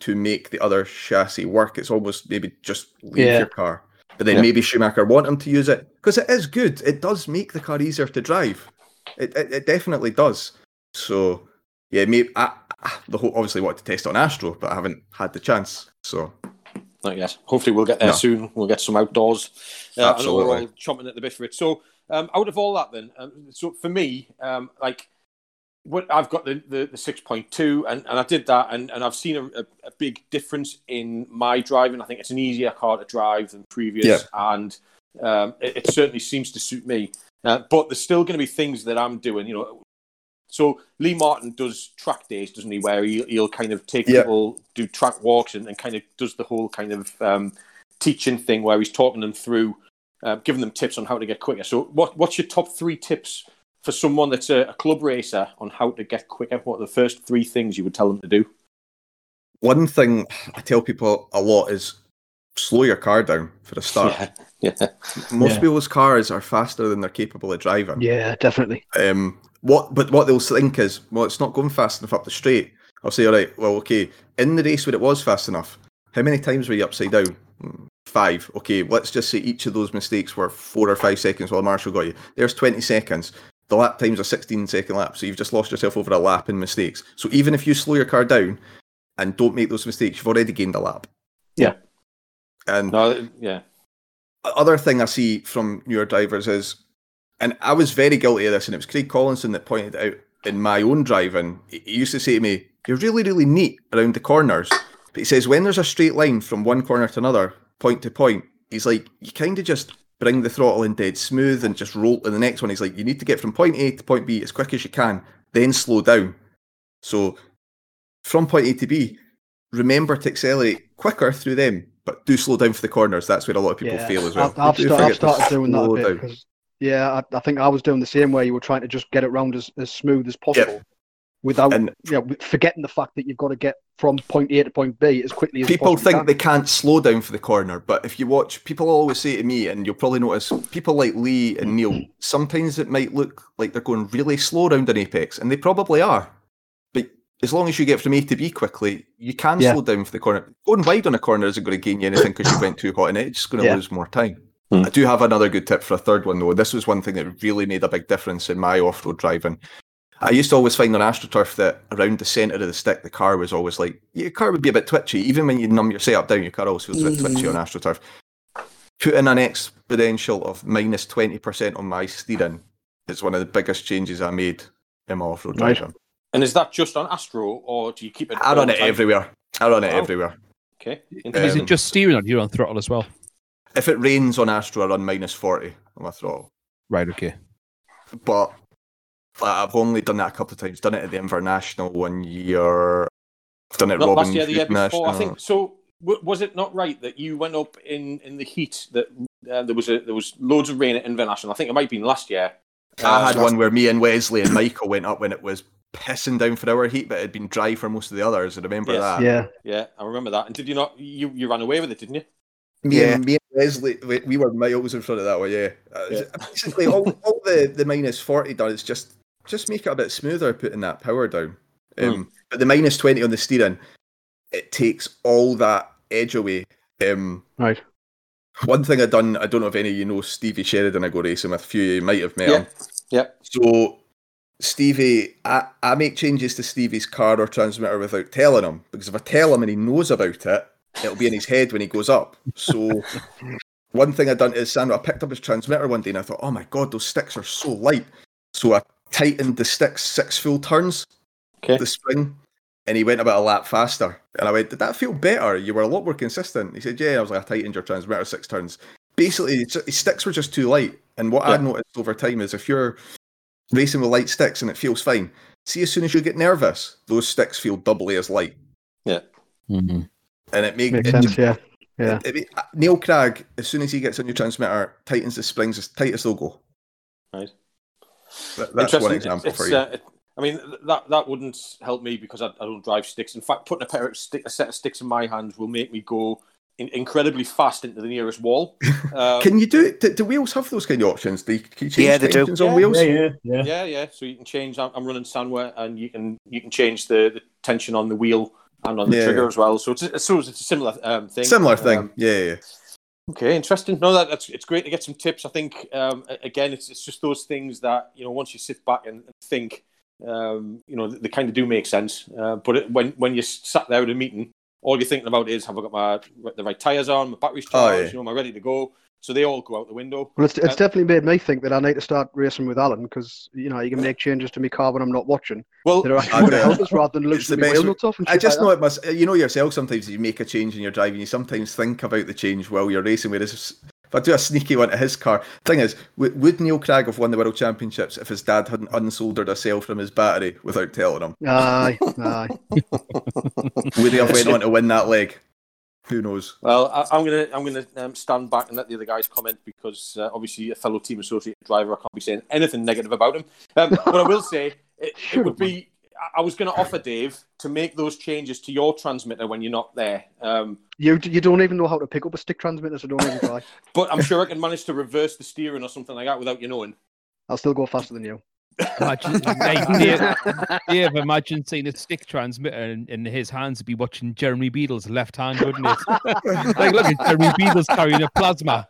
to make the other chassis work. It's almost maybe just leave Yeah. your car. But then Yeah. maybe Schumacher want him to use it because it is good. It does make the car easier to drive. It, it, it definitely does. So yeah, maybe I, I the whole obviously wanted to test on Astro, but I haven't had the chance. So Not yet. Hopefully, we'll get there No. soon. We'll get some outdoors. Uh, I know we're all chomping at the bit for it. So, um, out of all that, then, um, so for me, um, like, what I've got the, the, the six point two, and, and I did that, and, and I've seen a, a, a big difference in my driving. I think it's an easier car to drive than previous, Yeah. and um, it, it certainly seems to suit me. Uh, but there's still going to be things that I'm doing, you know. So Lee Martin does track days, doesn't he? Where he, he'll kind of take Yeah. people do track walks and, and kind of does the whole kind of um, teaching thing where he's talking them through, uh, giving them tips on how to get quicker. So, what what's your top three tips for someone that's a, a club racer on how to get quicker, what are the first three things you would tell them to do? One thing I tell people a lot is slow your car down for a start. Yeah, yeah, Most Yeah. people's cars are faster than they're capable of driving. Yeah, definitely. Um, what, but what they'll think is, well, it's not going fast enough up the straight. I'll say, all right, well, okay, in the race when it was fast enough, how many times were you upside down? "Hmm, Five. Okay, let's just say each of those mistakes were four or five seconds while marshal got you. There's 20 seconds. The lap times are 16 second lap, so you've just lost yourself over a lap in mistakes. So even if you slow your car down and don't make those mistakes, you've already gained a lap. Yeah. And no, yeah, other thing I see from newer drivers is, and I was very guilty of this, and it was Craig Collinson that pointed out in my own driving. He he used to say to me, "You're really, really neat around the corners," but he says when there's a straight line from one corner to another, point to point, he's like, you kind of just bring the throttle in dead smooth and just roll to the next one. He's like, you need to get from point A to point B as quick as you can, then slow down. So from point A to B, remember to accelerate quicker through them, but do slow down for the corners. That's where a lot of people yeah. fail as well. I've, I've, They do sta- I've started doing that a bit down. 'cause, yeah, I, I think I was doing the same way. You were trying to just get it round as, as smooth as possible without And- you know, forgetting the fact that you've got to get from point A to point B as quickly as possible. people think can. they can't slow down for the corner, but if you watch, people always say to me, and you'll probably notice, people like Lee and Neil, sometimes it might look like they're going really slow around an apex, and they probably are. But as long as you get from A to B quickly, you can Yeah. slow down for the corner. Going wide on a corner isn't going to gain you anything because you went too hot in it. It's just going to Yeah. lose more time. Hmm. I do have another good tip for a third one, though. This was one thing that really made a big difference in my off road driving. I used to always find on AstroTurf that around the centre of the stick, the car was always like, your car would be a bit twitchy. Even when you numb your setup down, your car always feels a bit twitchy on AstroTurf. Put in an exponential of minus 20% on my steering is one of the biggest changes I made in my off road Right. driving. And is that just on Astro, or do you keep it? I run it time? everywhere. I run it Wow. everywhere. Okay, Is it just steering or do you on throttle as well? If it rains on Astro, I run minus 40 on my throttle. Right, okay. but like, I've only done that a couple of times. Done it at the International one year. I've done it not Robin last year, the year Hood before. I think so. W- was it not right that you went up in, in the heat that uh, there was a, there was loads of rain at International? I think it might have been last year. I Uh, had one where me and Wesley and Michael went up when it was pissing down for our heat, but it had been dry for most of the others. I remember Yes. that. yeah, Yeah, I remember that. And did you not? You you ran away with it, didn't you? Me, Yeah. and, me and Wesley, we, we were miles in front of that one. Yeah, Uh, Yeah. basically all, all the, the minus forty does is just just make it a bit smoother, putting that power down. Um, But the minus twenty on the steering, it takes all that edge away. Um, right. One thing I done, I don't know if any of you know Stevie Sheridan I go racing with, a few of you might have met Yeah. him. Yeah. So Stevie, I, I make changes to Stevie's car or transmitter without telling him because if I tell him and he knows about it, it'll be in his head when he goes up. So one thing I done is Sandro, I picked up his transmitter one day and I thought, oh my god, those sticks are so light. So I tightened the sticks six full turns, Okay. the spring, and he went about a lap faster. And I went, did that feel better? You were a lot more consistent. He said, yeah. I was like, I tightened your transmitter six turns. Basically, his sticks were just too light. And what Yeah. I've noticed over time is if you're racing with light sticks and it feels fine, see, as soon as you get nervous, those sticks feel doubly as light. Mhm. And it, make, Makes it, sense. Yeah, yeah. it- it- uh, Neil Cragg, as soon as he gets a new transmitter, tightens the springs as tight as they'll go. Right. That- that's one example It's, for you. uh, it- I mean, that that wouldn't help me because I, I don't drive sticks. In fact, putting a pair of stick, a set of sticks in my hands will make me go in, incredibly fast into the nearest wall. Um, Can you do it? Do, do wheels have those kind of options? Do you, can you change Yeah, they do. tensions on Yeah. wheels? Yeah, yeah, yeah. yeah, yeah. So you can change. I'm, I'm running Sanwa, and you can you can change the, the tension on the wheel and on the Yeah, trigger as well. So it's, it's so it's a similar um, thing. Similar thing. Um, yeah, yeah, yeah. Okay, interesting. No, that, that's it's great to get some tips. I think um, again, it's it's just those things that you know once you sit back and, and think, um, you know, they kind of do make sense. Uh, but it, when when you sat there at a meeting, all you're thinking about is have I got my the right tires on, my battery's Oh, charged, yeah. you know, am I ready to go? So they all go out the window. Well, it's, it's Uh, definitely made me think that I need to start racing with Alan because you know you can make changes to my car when I'm not watching Well, that are actually I going to help us rather than It's the best wheel nuts off and I just like know it must. You know yourself. Sometimes you make a change in your driving. You sometimes think about the change while you're racing. Whereas if I do a sneaky one to his car, thing is, w- would Neil Cragg have won the world championships if his dad hadn't unsoldered a cell from his battery without telling him? that. Aye, aye. Would he have went on to win that leg? Who knows? Well, I, I'm gonna I'm gonna um, stand back and let the other guys comment because uh, obviously a fellow team associate driver, I can't be saying anything negative about him. Um, what I will say, it, it would be I- I was going to offer Dave to make those changes to your transmitter when you're not there. Um, You you don't even know how to pick up a stick transmitter, so don't even try. but I'm sure I can manage to reverse the steering or something like that without you knowing. I'll still go faster than you. Imagine, mate, Dave, Dave, imagine seeing a stick transmitter in, in his hands would be watching Jeremy Beadle's left hand, wouldn't it? like, look at Jeremy Beadle's carrying a plasma.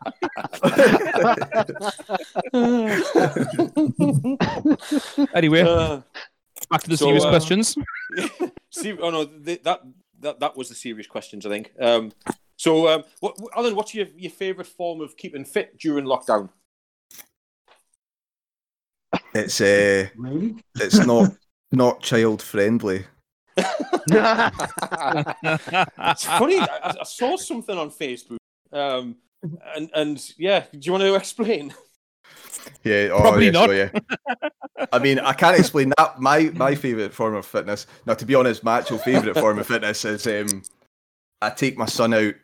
Anyway, Uh, back to the so, serious uh, questions. see, oh no, th- that that that was the serious questions, I think. Um, so, um, what, Alan, what's your your favourite form of keeping fit during lockdown? It's uh, Really? it's not not child friendly. it's funny. I, I saw something on Facebook, um, and and yeah, do you want to explain? Yeah, oh, Probably yeah, not. so, yeah. I mean, I can't explain that. My my favorite form of fitness. Now, to be honest, my actual favorite form of fitness is um, I take my son out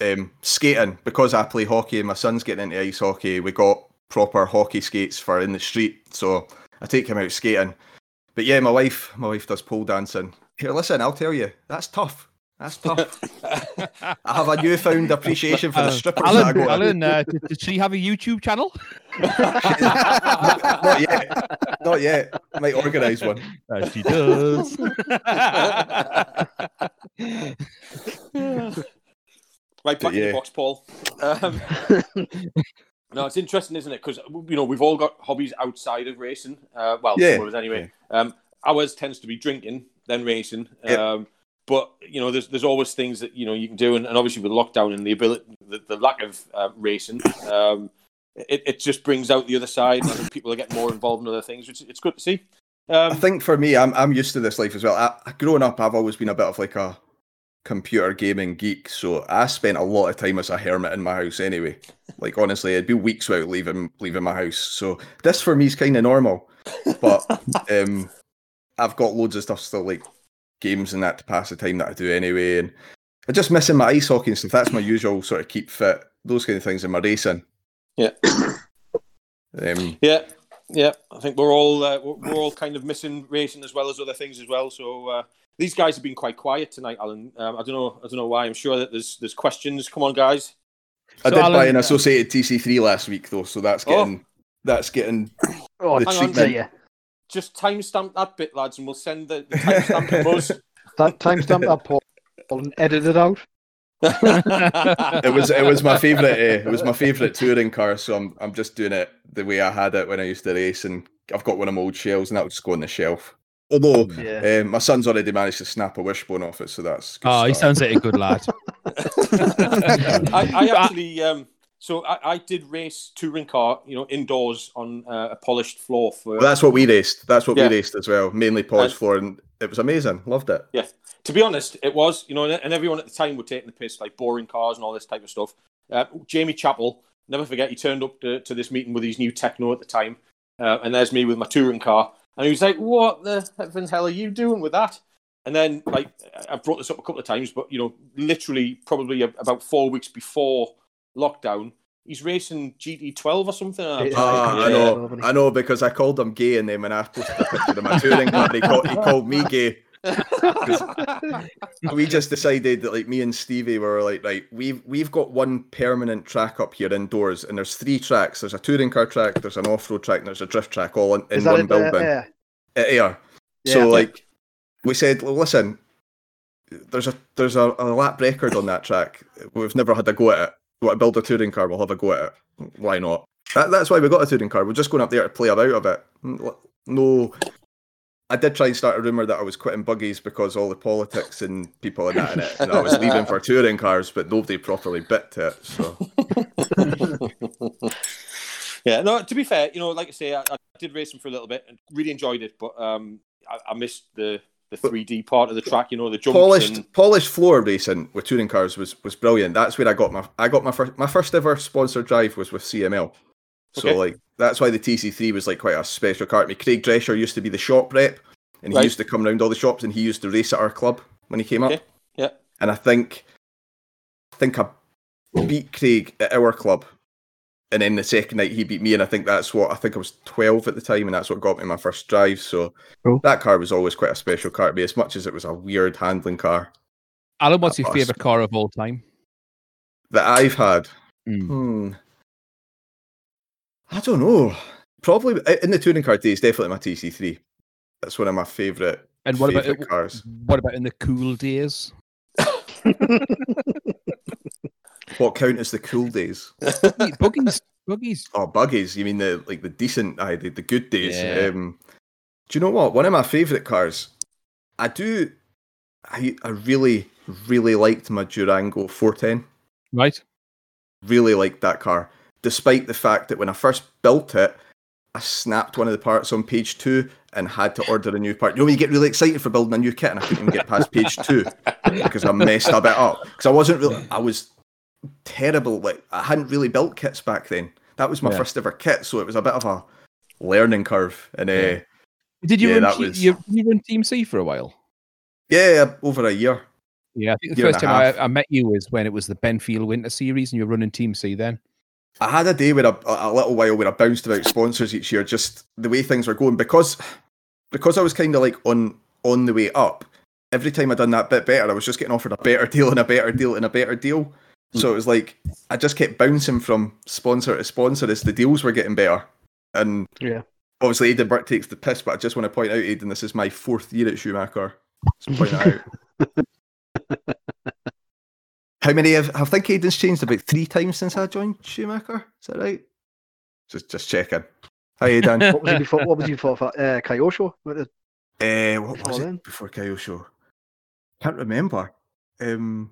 um, skating because I play hockey and my son's getting into ice hockey. We got proper hockey skates for in the street, so I take him out skating. But yeah, my wife, my wife does pole dancing. Here, listen, I'll tell you, that's tough. That's tough. I have a newfound appreciation for the Uh, strippers that I Alan, go to. Alan uh, did, did she have a YouTube channel? Not yet. Not yet. I Might organise one. Uh, she does. Right, back in yeah. the box, Paul. Um, no, it's interesting, isn't it? Because you know we've all got hobbies outside of racing. Uh, well, Yeah. some of us anyway. Um, ours tends to be drinking, then racing. Yep. But you know, there's there's always things that you know you can do, and, and obviously with lockdown and the ability, the, the lack of uh, racing, um, it, it just brings out the other side. and I think people are getting more involved in other things, which it's good to see. Um, I think for me, I'm I'm used to this life as well. I, growing up, I've always been a bit of like a computer gaming geek, so I spent a lot of time as a hermit in my house anyway. Like honestly, it'd be weeks without leaving leaving my house. So this for me is kind of normal, but um, I've got loads of stuff still like games and that to pass the time that I do anyway, and I'm just missing my ice hockey and stuff. That's my usual sort of keep fit, those kind of things in my racing. Yeah. Um, Yeah, yeah. I think we're all uh, we're we're all kind of missing racing as well as other things as well. So uh, these guys have been quite quiet tonight, Alan. Um, I don't know. I don't know why. I'm sure that there's there's questions. Come on, guys. I So, did buy an uh, associated TC3 last week though, so that's Oh. getting that's getting Oh, The hang on, treatment. Yeah. Just timestamp that bit, lads, and we'll send the, the timestamp to Buzz. That timestamp that Paul and edit it out. it was it was my favorite uh, it was my favorite touring car so I'm I'm just doing it the way I had it when I used to race and I've got one of my old shells and that would just go on the shelf although Yeah. um, my son's already managed to snap a wishbone off it so that's a good Oh, he sounds like a good lad. I, I actually, um, so I, I did race touring car, you know, indoors on uh, a polished floor for. well, that's what we raced that's what Yeah. we raced as well mainly polished And- floor and it was amazing loved it Yeah, to be honest, it was, you know, and everyone at the time were taking the piss, like boring cars and all this type of stuff. Uh, Jamie Chappell, never forget, he turned up to, to this meeting with his new Tekno at the time, uh, and there's me with my touring car, and he was like, "What the heavens hell are you doing with that?" And then, like, I've brought this up a couple of times, but you know, literally, probably about four weeks before lockdown, he's racing GT12 or something. and I'm Yeah. Ah, I know I know because I called him gay and then when I posted a picture of my touring car he called, he called me gay we just decided that like me and Stevie were like, right, we've we've got one permanent track up here indoors, and there's three tracks. There's a touring car track, there's an off road track, and there's a drift track, all in, in one it? Uh, building. yeah. At Air. Yeah. So like, we said, well, listen, there's a there's a, a lap record on that track. We've never had a go at it. We want to build a touring car? We'll have a go at it. Why not? That, that's why we got a touring car. We're just going up there to play about a bit. No, I did try and start a rumor that I was quitting buggies because all the politics and people and that in it, and I was leaving for touring cars, but nobody properly bit to it. So yeah, no. To be fair, you know, like I say, I, I did race them for a little bit and really enjoyed it, but um, I, I missed the the three D part of the track. You know, the jumps polished and polished floor racing with touring cars was was brilliant. That's where I got my I got my first my first ever sponsored drive was with CML. So Okay. like that's why the TC3 was like quite a special car to me. Craig Drescher used to be the shop rep, and he Right. used to come around all the shops, and he used to race at our club when he came up. Okay, yeah. And I think I think I beat Craig at our club, and then the second night he beat me, and I think that's what I think I was twelve at the time, and that's what got me my first drive. So Cool. that car was always quite a special car to me, as much as it was a weird handling car Alan, what's your favorite car of all time? that I've had. Mm. Hmm. I don't know. Probably in the touring car days, definitely my TC3. That's one of my favourite And what about cars. what about in the cool days? What count as the cool days? Buggies, buggies. Oh, buggies. You mean the like the decent, aye, the, the good days? Yeah. Um, do you know what? One of my favourite cars. I do. I I really really liked my Durango 410. Right. Really liked that car, despite the fact that when I first built it, I snapped one of the parts on page two and had to order a new part. You know, when you get really excited for building a new kit, and I couldn't even get past page two because I messed a bit up. Because I wasn't really, I was terrible. Like I hadn't really built kits back then. That was my Yeah. first ever kit, so it was a bit of a learning curve. And uh, Did you Yeah, run? was- you, you run Team C for a while? Yeah, over a year. Yeah, I think the first time I. I met you was when it was the Benfield Winter Series, and you were running Team C then. I had a day where I, a a little while where I bounced about sponsors each year, just the way things were going because because I was kind of like on on the way up. Every time I done that bit better, I was just getting offered a better deal and a better deal and a better deal. So it was like I just kept bouncing from sponsor to sponsor as the deals were getting better. And Yeah. obviously, Aidan Burke takes the piss, but I just want to point out, Aidan, this is my fourth year at Schumacher. Point it out. How many have I think Aidan's changed about three times since I joined Schumacher? Is that right? Just just checking. Hi Aidan. uh, What was he before? What was he before? Uh, Kyosho? What is- what was it then? before Kyosho? Can't remember. Um,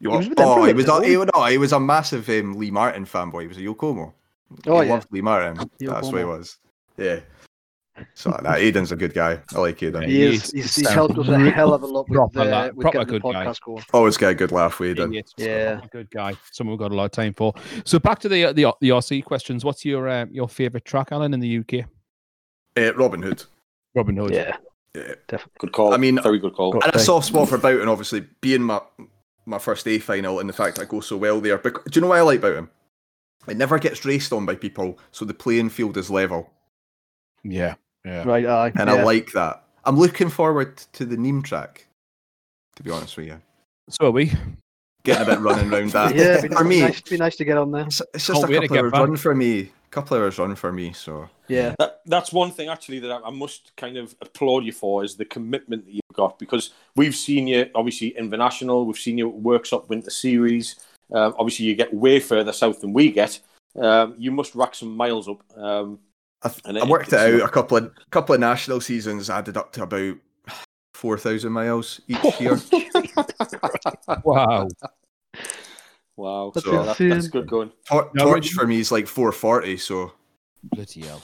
you He was with them for a oh, he was bit, a, wasn't he, he? no, he was a massive um, Lee Martin fanboy. He was a Yokomo. Oh he yeah. loved Lee Martin. That's what he was. Yeah. So nah, Aidan's a good guy. I like Aidan. Yeah. He is. He's- He's, he's he's helped us a hell of a lot with, proper uh, with proper getting the good guy. podcast going. Always get a good laugh with Aidan. Idiot. Yeah. a good guy. Someone we've got a lot of time for. So back to the the, the RC questions. What's your um, your favorite track, Alan, in the UK? Uh, Robin Hood. Robin Hood. Yeah. Yeah. Definitely. Good call. I mean, very good call. And a soft spot for Boughton, obviously being my my first A final, and the fact I go so well there. But do you know what I like about him? It never gets raced on by people, so the playing field is level, yeah, yeah. Right. Aye. and yeah. I like that. I'm looking forward to the Neem track. To be honest with you, So are we. getting a bit running around that. Yeah. It'd be, for me, nice, be nice to get on there. it's, it's just Can't a wait couple get hours run for me. Couple hours run for me. So Yeah. That, that's one thing actually that I, I must kind of applaud you for is the commitment that you've got because we've seen you obviously Invernation, we've seen you at Worksop Winter Series. Um, obviously, you get way further south than we get. Um, you must rack some miles up. Um, I, th- I worked it it's- out. A couple of couple of national seasons added up to about four thousand miles each year. Wow. Wow, That's so that, that's good going. Tor- No, Torch for me is like four forty. So Bloody hell.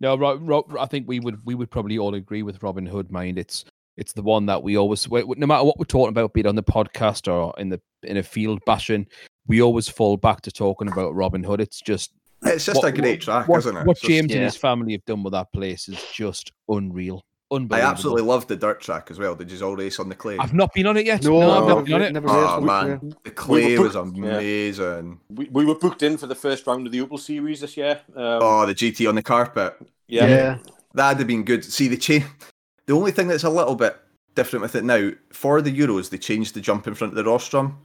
No, Ro- Ro- I think we would we would probably all agree with Robin Hood. Mind it's it's the one that we always no matter what we're talking about, be it on the podcast or in the in a field bashing, we always fall back to talking about Robin Hood. It's just it's just What- a great track, what, isn't it? what It's just- James and his family have done with that place is just unreal, I absolutely love the dirt track as well. Did you all race on the clay? I've not been on it yet. No, No, I've not been on it. never Oh raced on man, the clay were was booked- yeah. amazing. We, we were booked in for the first round of the Opel Series this year. Um, Oh, the GT on the carpet. yeah. Yeah. That'd have been good. See the chain. The only thing that's a little bit different with it now for the Euros, they changed the jump in front of the rostrum.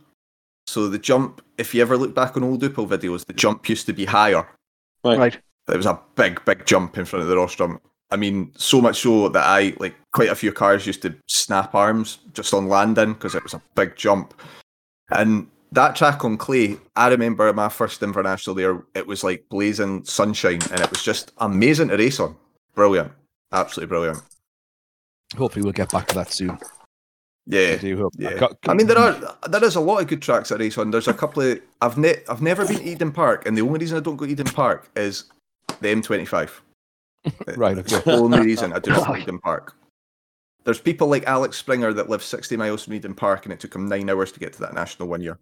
So the jump, if you ever look back on old Opel videos, the jump used to be higher. Right. Right. It was a big, big jump in front of the rostrum. I mean, so much so that I like quite a few cars used to snap arms just on landing because it was a big jump. And that track on clay, I remember my first international there. It was like blazing sunshine, and it was just amazing to race on. Brilliant, absolutely brilliant. Hopefully, we'll get back to that soon. Yeah, I do hope. yeah. Got- I mean, there are there is a lot of good tracks at race on. There's a couple of I've ne- I've never been to Eden Park, and the only reason I don't go to Eden Park is the M25. Right. Okay. The only reason I do not like Eden Park. There's people like Alex Springer that live 60 miles from Eden Park, and it took him nine hours to get to that national one year.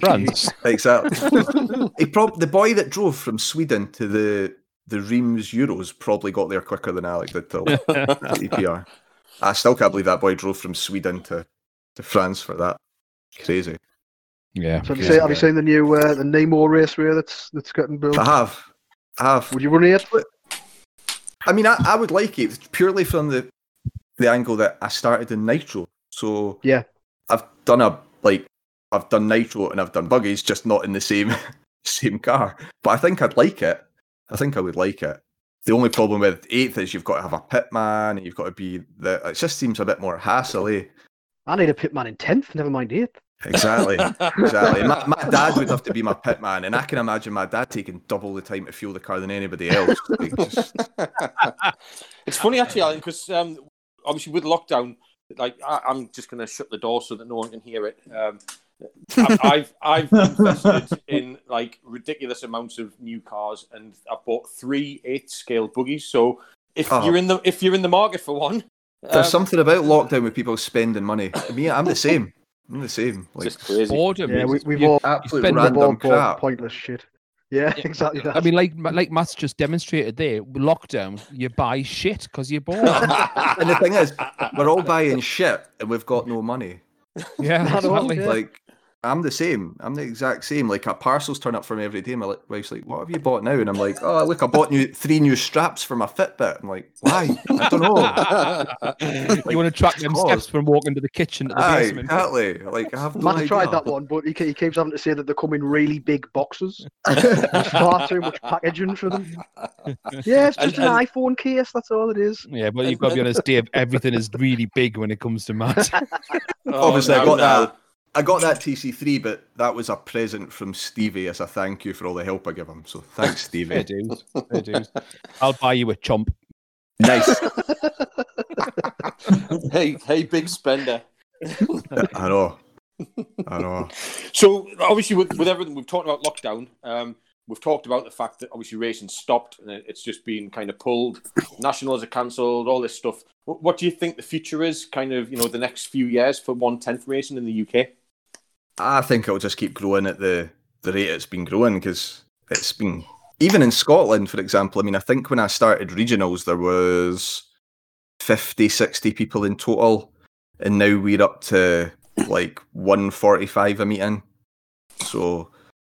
France. Exactly. he prob- the boy that drove from Sweden to the the Reims Euros probably got there quicker than Alex did to the EPR. I still can't believe that boy drove from Sweden to, to France for that. Crazy. Yeah. So have you, Yeah. seen, have you seen the new uh, the Nemo raceway that's that's getting built? I have. I have. Would you run it? I mean, I, I would like it purely from the the angle that I started in Nitro. So Yeah. I've done a like I've done Nitro and I've done buggies, just not in the same same car. But I think I'd like it. I think I would like it. The only problem with eighth is you've got to have a pitman and you've got to be the. It just seems a bit more hassle, eh? I need a pitman in tenth. Never mind eighth. Exactly, exactly. My, my dad would have to be my pitman, and I can imagine my dad taking double the time to fuel the car than anybody else. Like, just- it's funny actually, Alan, because um, obviously with lockdown, like I, I'm just going to shut the door so that no one can hear it. Um, I've, I've invested in like ridiculous amounts of new cars, and I've bought three eight scale buggies. So if Oh. you're in the if you're in the market for one, There's um, something about lockdown with people spending money. Me, I'm the same. I'm the same. Like just crazy. Boredom. Yeah, we, we've you- all absolute spend all random crap. pointless shit. Yeah, Yeah. exactly that. I mean, like like Matt's just demonstrated there, lockdown, you buy shit because you're bored. And the thing is, we're all buying shit and we've got no money. yeah, exactly. yeah. Like, I'm the same. I'm the exact same. Like, a parcels turn up for me every day. My wife's like, "What have you bought now?" And I'm like, "Oh, look, I bought new three new straps for my Fitbit." I'm like, "Why? I don't know." you want to track them cause. steps from walking to the kitchen to the Aye, basement. exactly. Like, I have no Matt idea. tried that one, but he, he keeps having to say that they come in really big boxes. There's far too much packaging for them. Yeah, it's just And- an iPhone case. That's all it is. Yeah, but you've got to be honest, Dave. Everything is really big when it comes to Matt. Oh, Obviously, I no, got no. that. I got that TC3, but that was a present from Stevie as a thank you for all the help I give him. So thanks, Fair Stevie. dues. Fair dues. I'll buy you a chomp. nice. hey, hey, big spender. I know. I know. So obviously, with, with everything we've talked about lockdown, um, we've talked about the fact that obviously racing stopped and it's just been kind of pulled. Nationals are cancelled. All this stuff. What, what do you think the future is? Kind of, you know, the next few years for one tenth racing in the UK. I think it'll just keep growing at the, the rate it's been growing because it's been even in Scotland, for example. I mean, I think when I started regionals, there was 50, 60 people in total, and now we're up to like 145 a meeting. So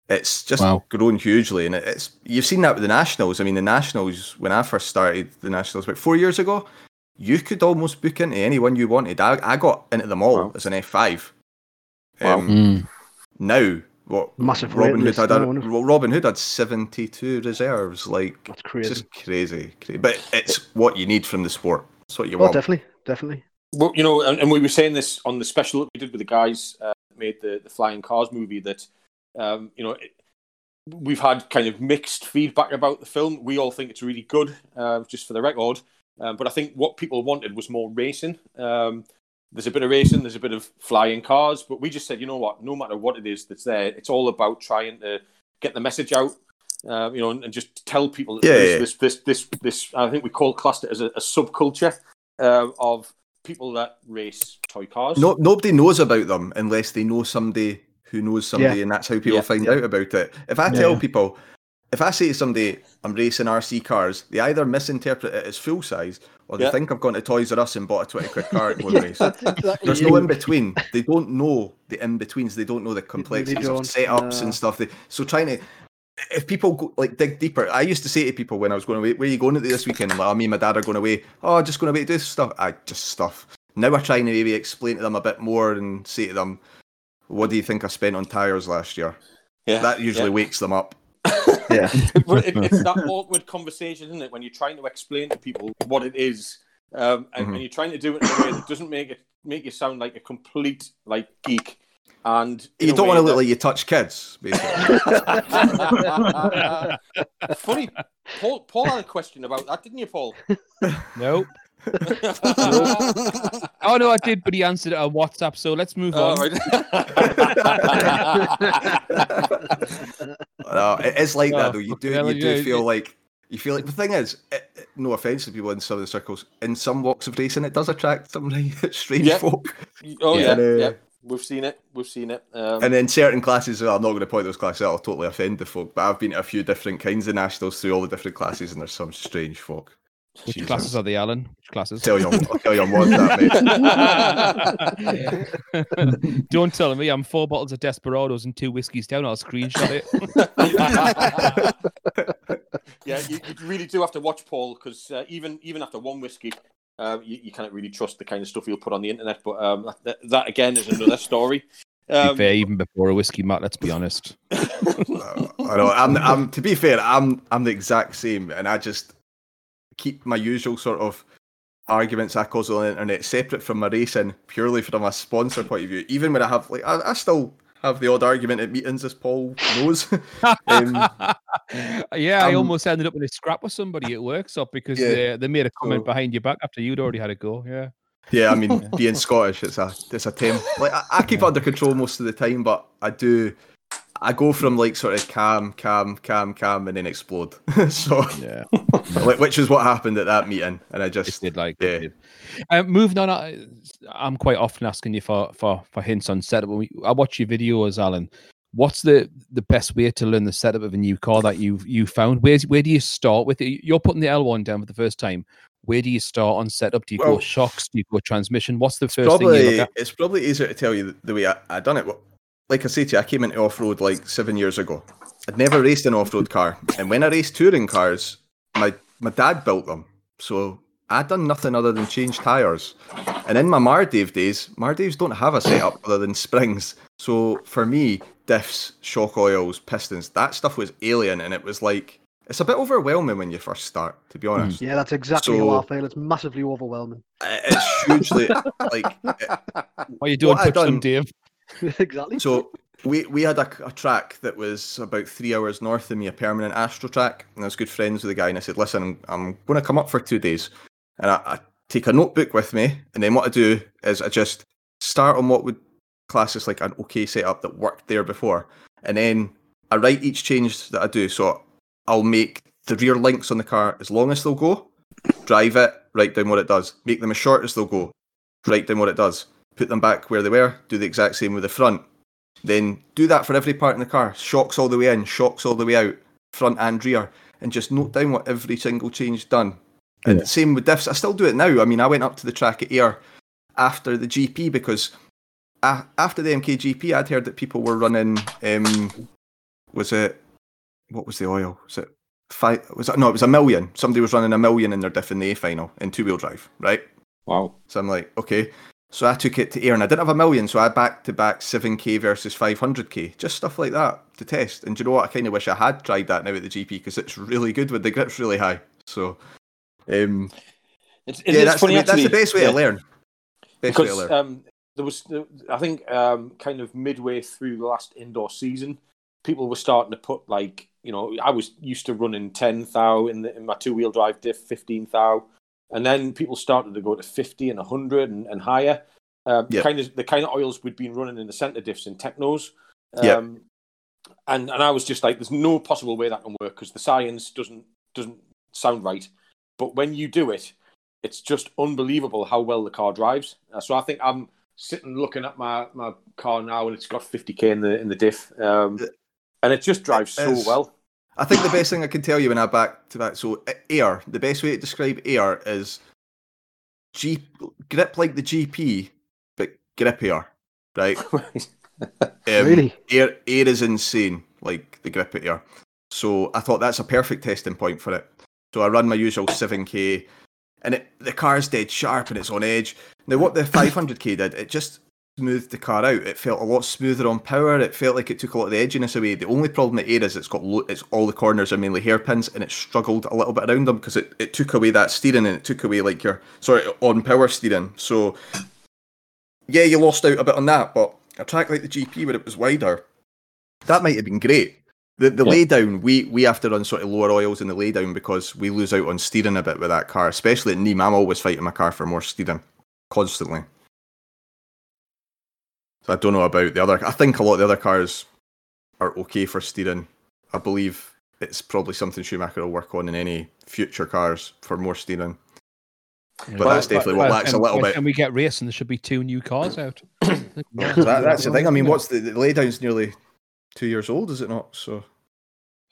it's just Wow. grown hugely, and it's you've seen that with the nationals. I mean, the nationals when I first started the nationals about four years ago, you could almost book into anyone you wanted. I, I got into them all Wow. as an F five. Wow. Um, now what Massive Robin waiting Hood list had now, a, isn't it? Ro- Robin Hood had 72 reserves like That's it's crazy. just crazy, crazy but it's what you need from the sport it's what you Oh, want definitely, definitely. Well, you know, and, and we were saying this on the special that we did with the guys uh, made the the Flying Cars movie. That um, you know, it, we've had kind of mixed feedback about the film. We all think it's really good, uh, just for the record. Um, but I think what people wanted was more racing. Um, there's a bit of racing, there's a bit of flying cars, but we just said, you know what? No matter what it is that's there, it's all about trying to get the message out. Uh, you know, and, and just tell people that Yeah, there's yeah. this, this, this, this. I think we call classed it as a, a subculture uh, of people that race toy cars. no, nobody knows about them unless they know somebody who knows somebody and that's how people Yeah. find out about it if i tell people if i say to somebody i'm racing rc cars they either misinterpret it as full size or they Yeah. think i've gone to toys r us and bought a 20 quid car at one Yeah, race exactly There's it. no in between. They don't know the in betweens. They don't know the complexities of setups no. and stuff. They, so trying to, if people go, like dig deeper, I used to say to people when I was going away, "Where are you going to this weekend?" I'm like, oh, "Me and my dad are going away." Oh, just going away to do stuff. I just stuff. Now we're trying to maybe explain to them a bit more and say to them, "What do you think I spent on tires last year?" yeah, That usually yeah. wakes them up. Yeah. But it, it's that awkward conversation, isn't it? When you're trying to explain to people what it is, um, and, Mhm. and you're trying to do it in a way that doesn't make it make you sound like a complete like geek. And You don't want to look that- like you touch kids, basically. Funny, Paul. Paul had a question about that, didn't you, Paul? Nope. Oh no, I did, but he answered it on WhatsApp. So let's move Oh, on. right. No, it is like Oh, that though. You do, well, you do yeah, feel yeah. like you feel like the thing is, it, it- no offense to people in some of the circles, in some walks of racing, it does attract some really strange Yeah. folk. oh yeah, And, uh, yeah. We've seen it. We've seen it. Um, And in certain classes, well, I'm not going to point those classes out. I'll totally offend the folk. But I've been to a few different kinds of nationals through all the different classes, and there's some strange folk. Which Jesus. classes are they, Alan? Which classes? Tell you, I'll tell you on one that, mate. Don't tell me I'm four bottles of Desperados and two whiskies down. I'll screenshot it. yeah, you, you really do have to watch Paul because uh, even even after one whiskey, uh, you, you can't really trust the kind of stuff he'll put on the internet. But um, that, that again is another story. To be Um, fair, even before a whiskey, Matt. Let's be honest. I know. I'm, I'm. To be fair, I'm. I'm the exact same, and I just keep my usual sort of arguments I cause on the internet separate from my racing, purely from a sponsor point of view. Even when I have, like, I, I still have the odd argument at meetings, as Paul knows. um, yeah, I um, almost ended up in a scrap with somebody at work, so because Yeah, they, they made a comment so- behind your back after you'd already had a go. Yeah. yeah, I mean, being Scottish, it's a, it's a term. Like, I, I keep it under control most of the time, but I do. I go from like sort of calm, calm, calm, calm, and then explode. so, Yeah. which is what happened at that meeting, and I It just did like yeah. it did. Um, moving on, I, I'm quite often asking you for for for hints on setup. When we, I watch your videos, Alan. What's the the best way to learn the setup of a new car that you you found? Where's where do you start with it? You're putting the L1 down for the first time. Where do you start on setup? Do you go shocks? Do you go transmission? What's the first thing you probably look at? it's probably easier to tell you the way I, I done it. Well, Like I say to you, I came into off road like seven years ago. I'd never raced an off road car, and when I raced touring cars, my my dad built them, so I'd done nothing other than change tires. And in my Mardave days, Mardaves don't have a setup other than springs. So for me, diffs, shock oils, pistons, that stuff was alien, and it was like it's a bit overwhelming when you first start, to be hmm. honest. Yeah, that's exactly how I So- feel. It's massively overwhelming. It's hugely like What are you doing? What I them, Dave. exactly. So we we had a, a track that was about three hours north of me, a permanent Astro track, and I was good friends with the guy. And I said, "Listen, I'm, I'm going to come up for two days, and I, I take a notebook with me, and then what I do is I just start on what would class as like an okay setup that worked there before, and then I write each change that I do. So I'll make the rear links on the car as long as they'll go, drive it, write down what it does, make them as short as they'll go, write down what it does, put them back where they were, do the exact same with the front. Then do that for every part in the car. Shocks all the way in, shocks all the way out, front and rear, and just note down what every single change done. And same with diffs. I still do it now. I mean, I went up to the track at Air after the GP because a after the MKGP, I'd heard that people were running. Um, was it what was the oil? Was it five? Was it no? It was a million. Somebody was running a million in their diff in the A final in two wheel drive, right? Wow. So I'm like, okay. So I took it to air and I didn't have a million, so I back to back 7k versus 500k, just stuff like that to test. And do you know what? I kind of wish I had tried that now at the GP because it's really good with the grip's really high. So, um, It's, yeah, it's that's, funny the, that's the best way yeah, to learn. Best way to because learn. um, there was, I think, um, kind of midway through the last indoor season, people were starting to put like, you know, I was used to running ten thou in, the, in my two wheel drive diff, fifteen thou, and then people started to go to fifty and hundred and, and higher. Uh, Yeah. Kind of the kind of oils we'd been running in the centre diffs and Teknos. Um, and and I was just like, there's no possible way that can work because the science doesn't doesn't sound right. But when you do it, it's just unbelievable how well the car drives. Uh, so I think I'm sitting looking at my, my car now, and it's got 50k in the in the diff, um, and it just drives so well. I think the best thing I can tell you when I back to that, so air, the best way to describe air is G grip like the GP, but grippier, right? Um, Really? Air, air is insane, like the grip at air. So I thought that's a perfect testing point for it. So I run my usual 7k, and it, the car's dead sharp and it's on edge. Now, what the 500k did, it just smoothed the car out. It felt a lot smoother on power. It felt like it took a lot of the edginess away. The only problem at air is it's got lo- it's all the corners are mainly hairpins, and it struggled a little bit around them because it, it took away that steering and it took away like your sorry on power steering. So yeah, you lost out a bit on that, but a track like the GP where it was wider, that might have been great. The the Yeah. laydown, we we have to run sort of lower oils in the laydown because we lose out on steering a bit with that car, especially at Nîmes. I'm always fighting my car for more steering, constantly. So I don't know about the other. I think a lot of the other cars are okay for steering. I believe it's probably something Schumacher will work on in any future cars for more steering. But Well, that's definitely what lacks a little bit. And we get racing, there should be two new cars out. That, that's the thing. I mean, what's the, the laydown's nearly two years old, is it not? So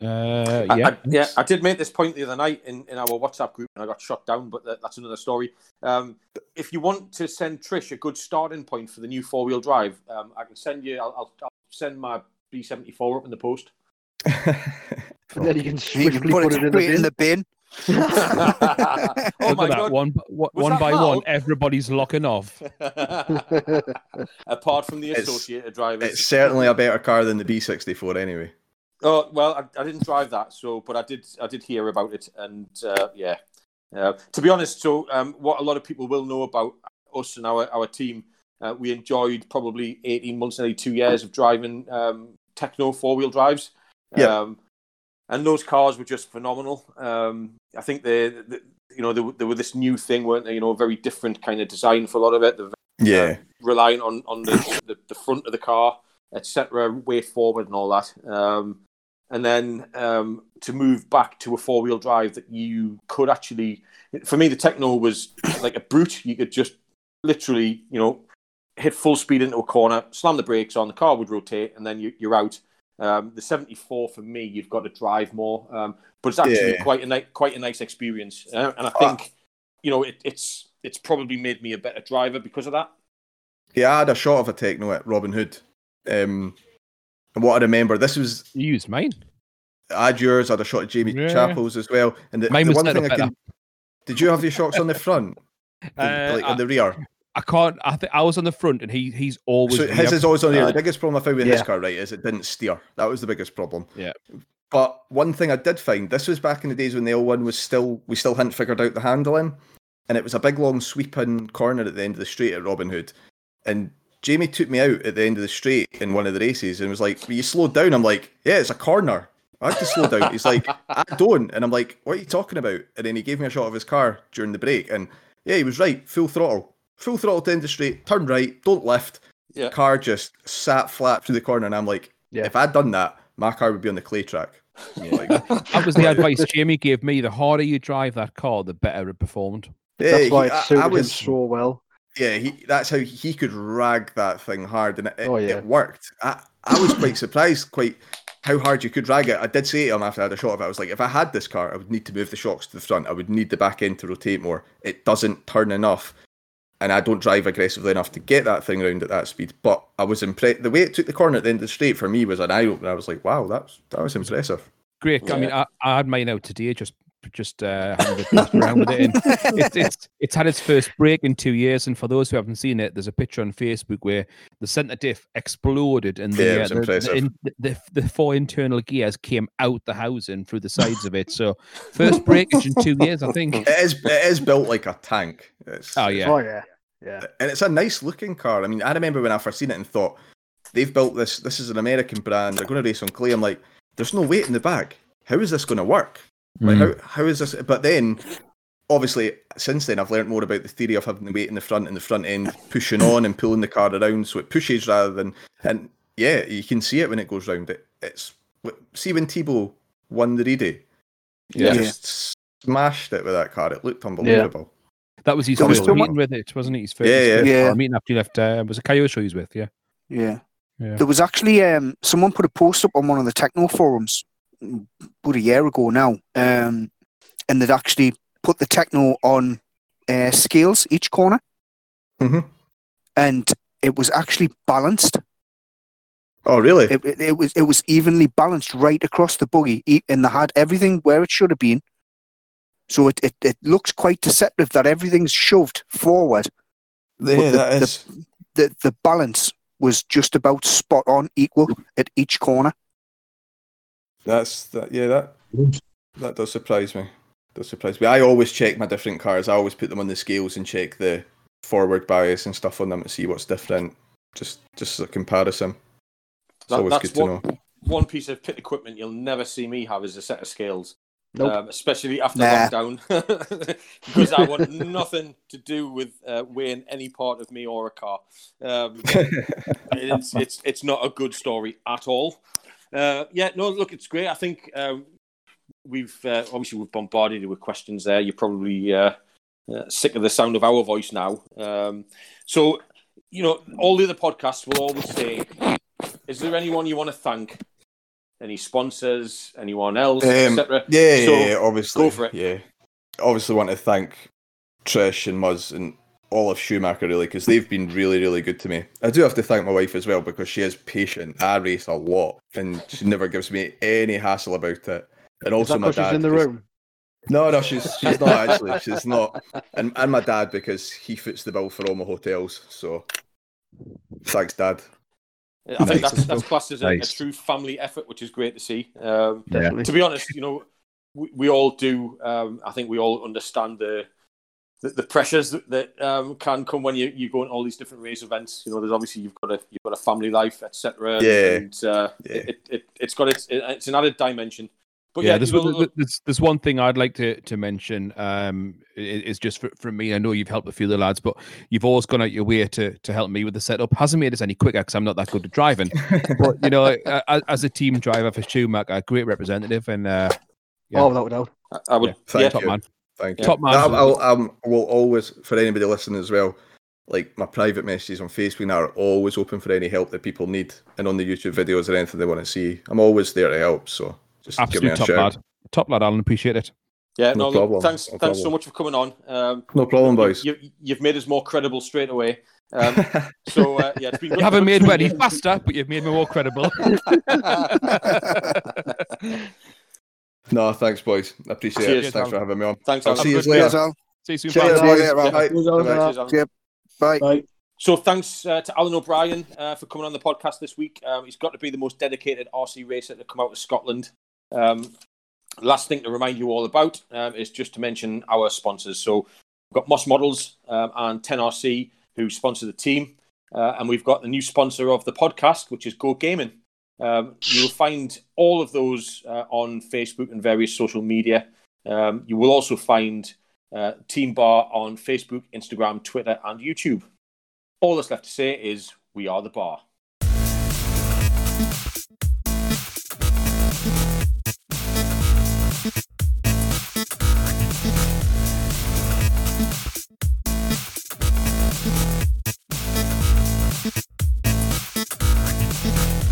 Uh, yeah, I, yeah, I did make this point the other night in, in our WhatsApp group and I got shot down, but that, that's another story. Um, if you want to send Trish a good starting point for the new four wheel drive, um, I can send you, I'll, I'll, I'll send my B74 up in the post. And then you can You can put, it in straight in the the bin. oh Look my at that god! one, one, Was one that by Mal? one. Everybody's locking off. Apart from the It's- associated drivers, it's certainly a better car than the B64 anyway. Oh well, I, I didn't drive that, so but I did. I did hear about it, and uh, yeah. Uh, to be honest, so um, what a lot of people will know about us and our our team, uh, we enjoyed probably eighteen months, nearly two years of driving um, Tekno four wheel drives. Yeah. Um, and those cars were just phenomenal. Um, I think they, they you know, they, were- they were this new thing, weren't they? You know, very different kind of design for a lot of it. They're Yeah, relying on on the, the, the front of the car, etc., way forward and all that. Um, and then um, to move back to a four wheel drive that you could actually, for me, the Tekno was like a brute. You could just literally, you know, hit full speed into a corner, slam the brakes on, the car would rotate, and then you, you're out. Um, the 74 for me, you've got to drive more, um, but it's actually Yeah. quite a ni- quite a nice experience, uh, and I think you know it, it's it's probably made me a better driver because of that. yeah. I had a shot of a Tekno at Robin Hood. Um, and what I remember, this was You used mine. I had yours. I had a shot of Jamie Yeah. Chappell's as well. And the, Mine the was one thing I can, did you have your shots on the front, The- Uh, like I, in the rear? I can't. I think I was on the front, and he he's always. So his is always on the rear. Uh, The biggest problem I found with his yeah. car, right, is it didn't steer. That was the biggest problem. Yeah. But one thing I did find, this was back in the days when the L1 was still, we still hadn't figured out the handling. And it was a big long sweeping corner at the end of the street at Robin Hood. And Jamie took me out at the end of the straight in one of the races and was like, Will you slow down? I'm like, Yeah, it's a corner. I had to slow down. He's like, I don't. And I'm like, What are you talking about? And then he gave me a shot of his car during the break. And yeah, he was right. Full throttle. Full throttle to end the straight. Turn right. Don't lift. Yeah. Car just sat flat through the corner. And I'm like, Yeah. If I'd done that, my car would be on the clay track. Like, that was the advice Jamie gave me. The harder you drive that car, the better it performed. That's why he- it suited I him was- so well. Yeah, he, that's how he could rag that thing hard, and it, oh, it, Oh, yeah. it worked. I, I was quite surprised, quite how hard you could rag it. I did say to him after I had a shot of it, I was like, if I had this car, I would need to move the shocks to the front. I would need the back end to rotate more. It doesn't turn enough, and I don't drive aggressively enough to get that thing around at that speed. But I was impressed. The way it took the corner at the end of the straight for me was an eye opener. I was like, wow, that was that was impressive. Great. I mean, I, I had mine out today, just just uh, having a bit messed around with it. And it's, it's it's had its first break in two years, and for those who haven't seen it, there's a picture on Facebook where the center diff exploded, and the Yeah, uh, was the, the, in, the the four internal gears came out the housing through the sides of it. So first breakage in two years, I think. It is it is built like a tank. It's, Oh yeah, Oh yeah, yeah. and it's a nice looking car. I mean, I remember when I first seen it and thought they've built this. This is an American brand. They're going to race on clay. I'm like, there's no weight in the back. How is this going to work? Like, Mm. how how is this? But then, obviously, since then, I've learned more about the theory of having the weight in the front and the front end pushing on and pulling the car around, so it pushes rather than. And yeah, you can see it when it goes round. It it's see when Tebow won the Reedy, he Yeah. just smashed it with that car. It looked unbelievable. that was his There was first someone- meeting with it, wasn't it? His first, Yeah, yeah. first Yeah. meeting after he left. Uh, was a Kyosho he was with? Yeah. Yeah. Yeah. There was actually um, someone put a post up on one of the Tekno forums about a year ago now, um, and they'd actually put the Tekno on uh, scales each corner, Mhm. and it was actually balanced. Oh, really? It, it, it was it was evenly balanced right across the buggy, and they had everything where it should have been. So it, it, it looks quite deceptive that everything's shoved forward. yeah, the- that the- The the balance was just about spot on, equal at each corner. That's that. Yeah, that that does surprise me. Does surprise me. I always check my different cars. I always put them on the scales and check the forward bias and stuff on them to see what's different. Just just as a comparison. It's That- always that's good to what- know. One piece of pit equipment you'll never see me have is a set of scales. Nope. Um, especially after Nah. lockdown, because I want nothing to do with uh, weighing any part of me or a car. Um, it's it's it's not a good story at all. Uh, yeah, no, look, it's great. I think um, we've uh, obviously we've bombarded you with questions there. You're probably uh, uh, sick of the sound of our voice now. Um, so, you know, all the other podcasts will always say, "Is there anyone you want to thank any sponsors, anyone else, Um, etc. Yeah, So, yeah, yeah, obviously. go for it. Yeah, obviously want to thank Trish and Muzz and all of Schumacher really because they've been really, really good to me. I do have to thank my wife as well because she is patient. I race a lot and she never gives me any hassle about it. And Is also that my because she's dad. in the 'cause- room? No, no, she's she's not actually. She's not. And and my dad because he foots the bill for all my hotels. So thanks, Dad. I think that's, that's classed as a, a true family effort, which is great to see. Um, Yeah. To be honest, you know, we, we all do. Um, I think we all understand the the, the pressures that, that um, can come when you, you go on all these different race events. You know, there's obviously you've got a you've got a family life, etc. Yeah. and uh, Yeah. it, it it's got its it's an added dimension. But yeah, yeah, there's, you know, there's, there's, there's one thing I'd like to, to mention. Um, is just for, from me. I know you've helped a few of the lads, but you've always gone out your way to to help me with the setup. Hasn't made us any quicker because I'm not that good at driving. but you know, a- a- as a team driver for Schumacher, a great representative, and uh, Yeah. Oh, without a doubt. I- I would. yeah, Thank yeah, top you. man. Thank you. Top man. I'll, I'll, um, will always, for anybody listening as well, like my private messages on Facebook now are always open for any help that people need, and on the YouTube videos or anything they want to see. I'm always there to help. So just give me a top shout. lad. Top lad, Alan. Appreciate it. yeah. No No, look, problem, thanks. no thanks so much for coming on. Um, No problem, boys. You, you've made us more credible straight away. Um, so uh, yeah, it's been good- You haven't made to me any faster, but you've made me more credible. no, thanks, boys. I appreciate Cheers, it. Thanks for having me on. Thanks, I'll see you Have later. Cheers, See you soon. Cheers, pal. Boys. Bye. Bye. Bye. Bye. So thanks uh, to Alan O'Brien uh, for coming on the podcast this week. Um, he's got to be the most dedicated RC racer to come out of Scotland. Um, last thing to remind you all about um, is just to mention our sponsors. So we've got Moss Models um, and 10RC who sponsor the team. Uh, and we've got the new sponsor of the podcast, which is Go Gaming. Um, you'll find all of those uh, on Facebook and various social media. Um, you will also find uh, Team Bar on Facebook, Instagram, Twitter, and YouTube. All that's left to say is we are the bar.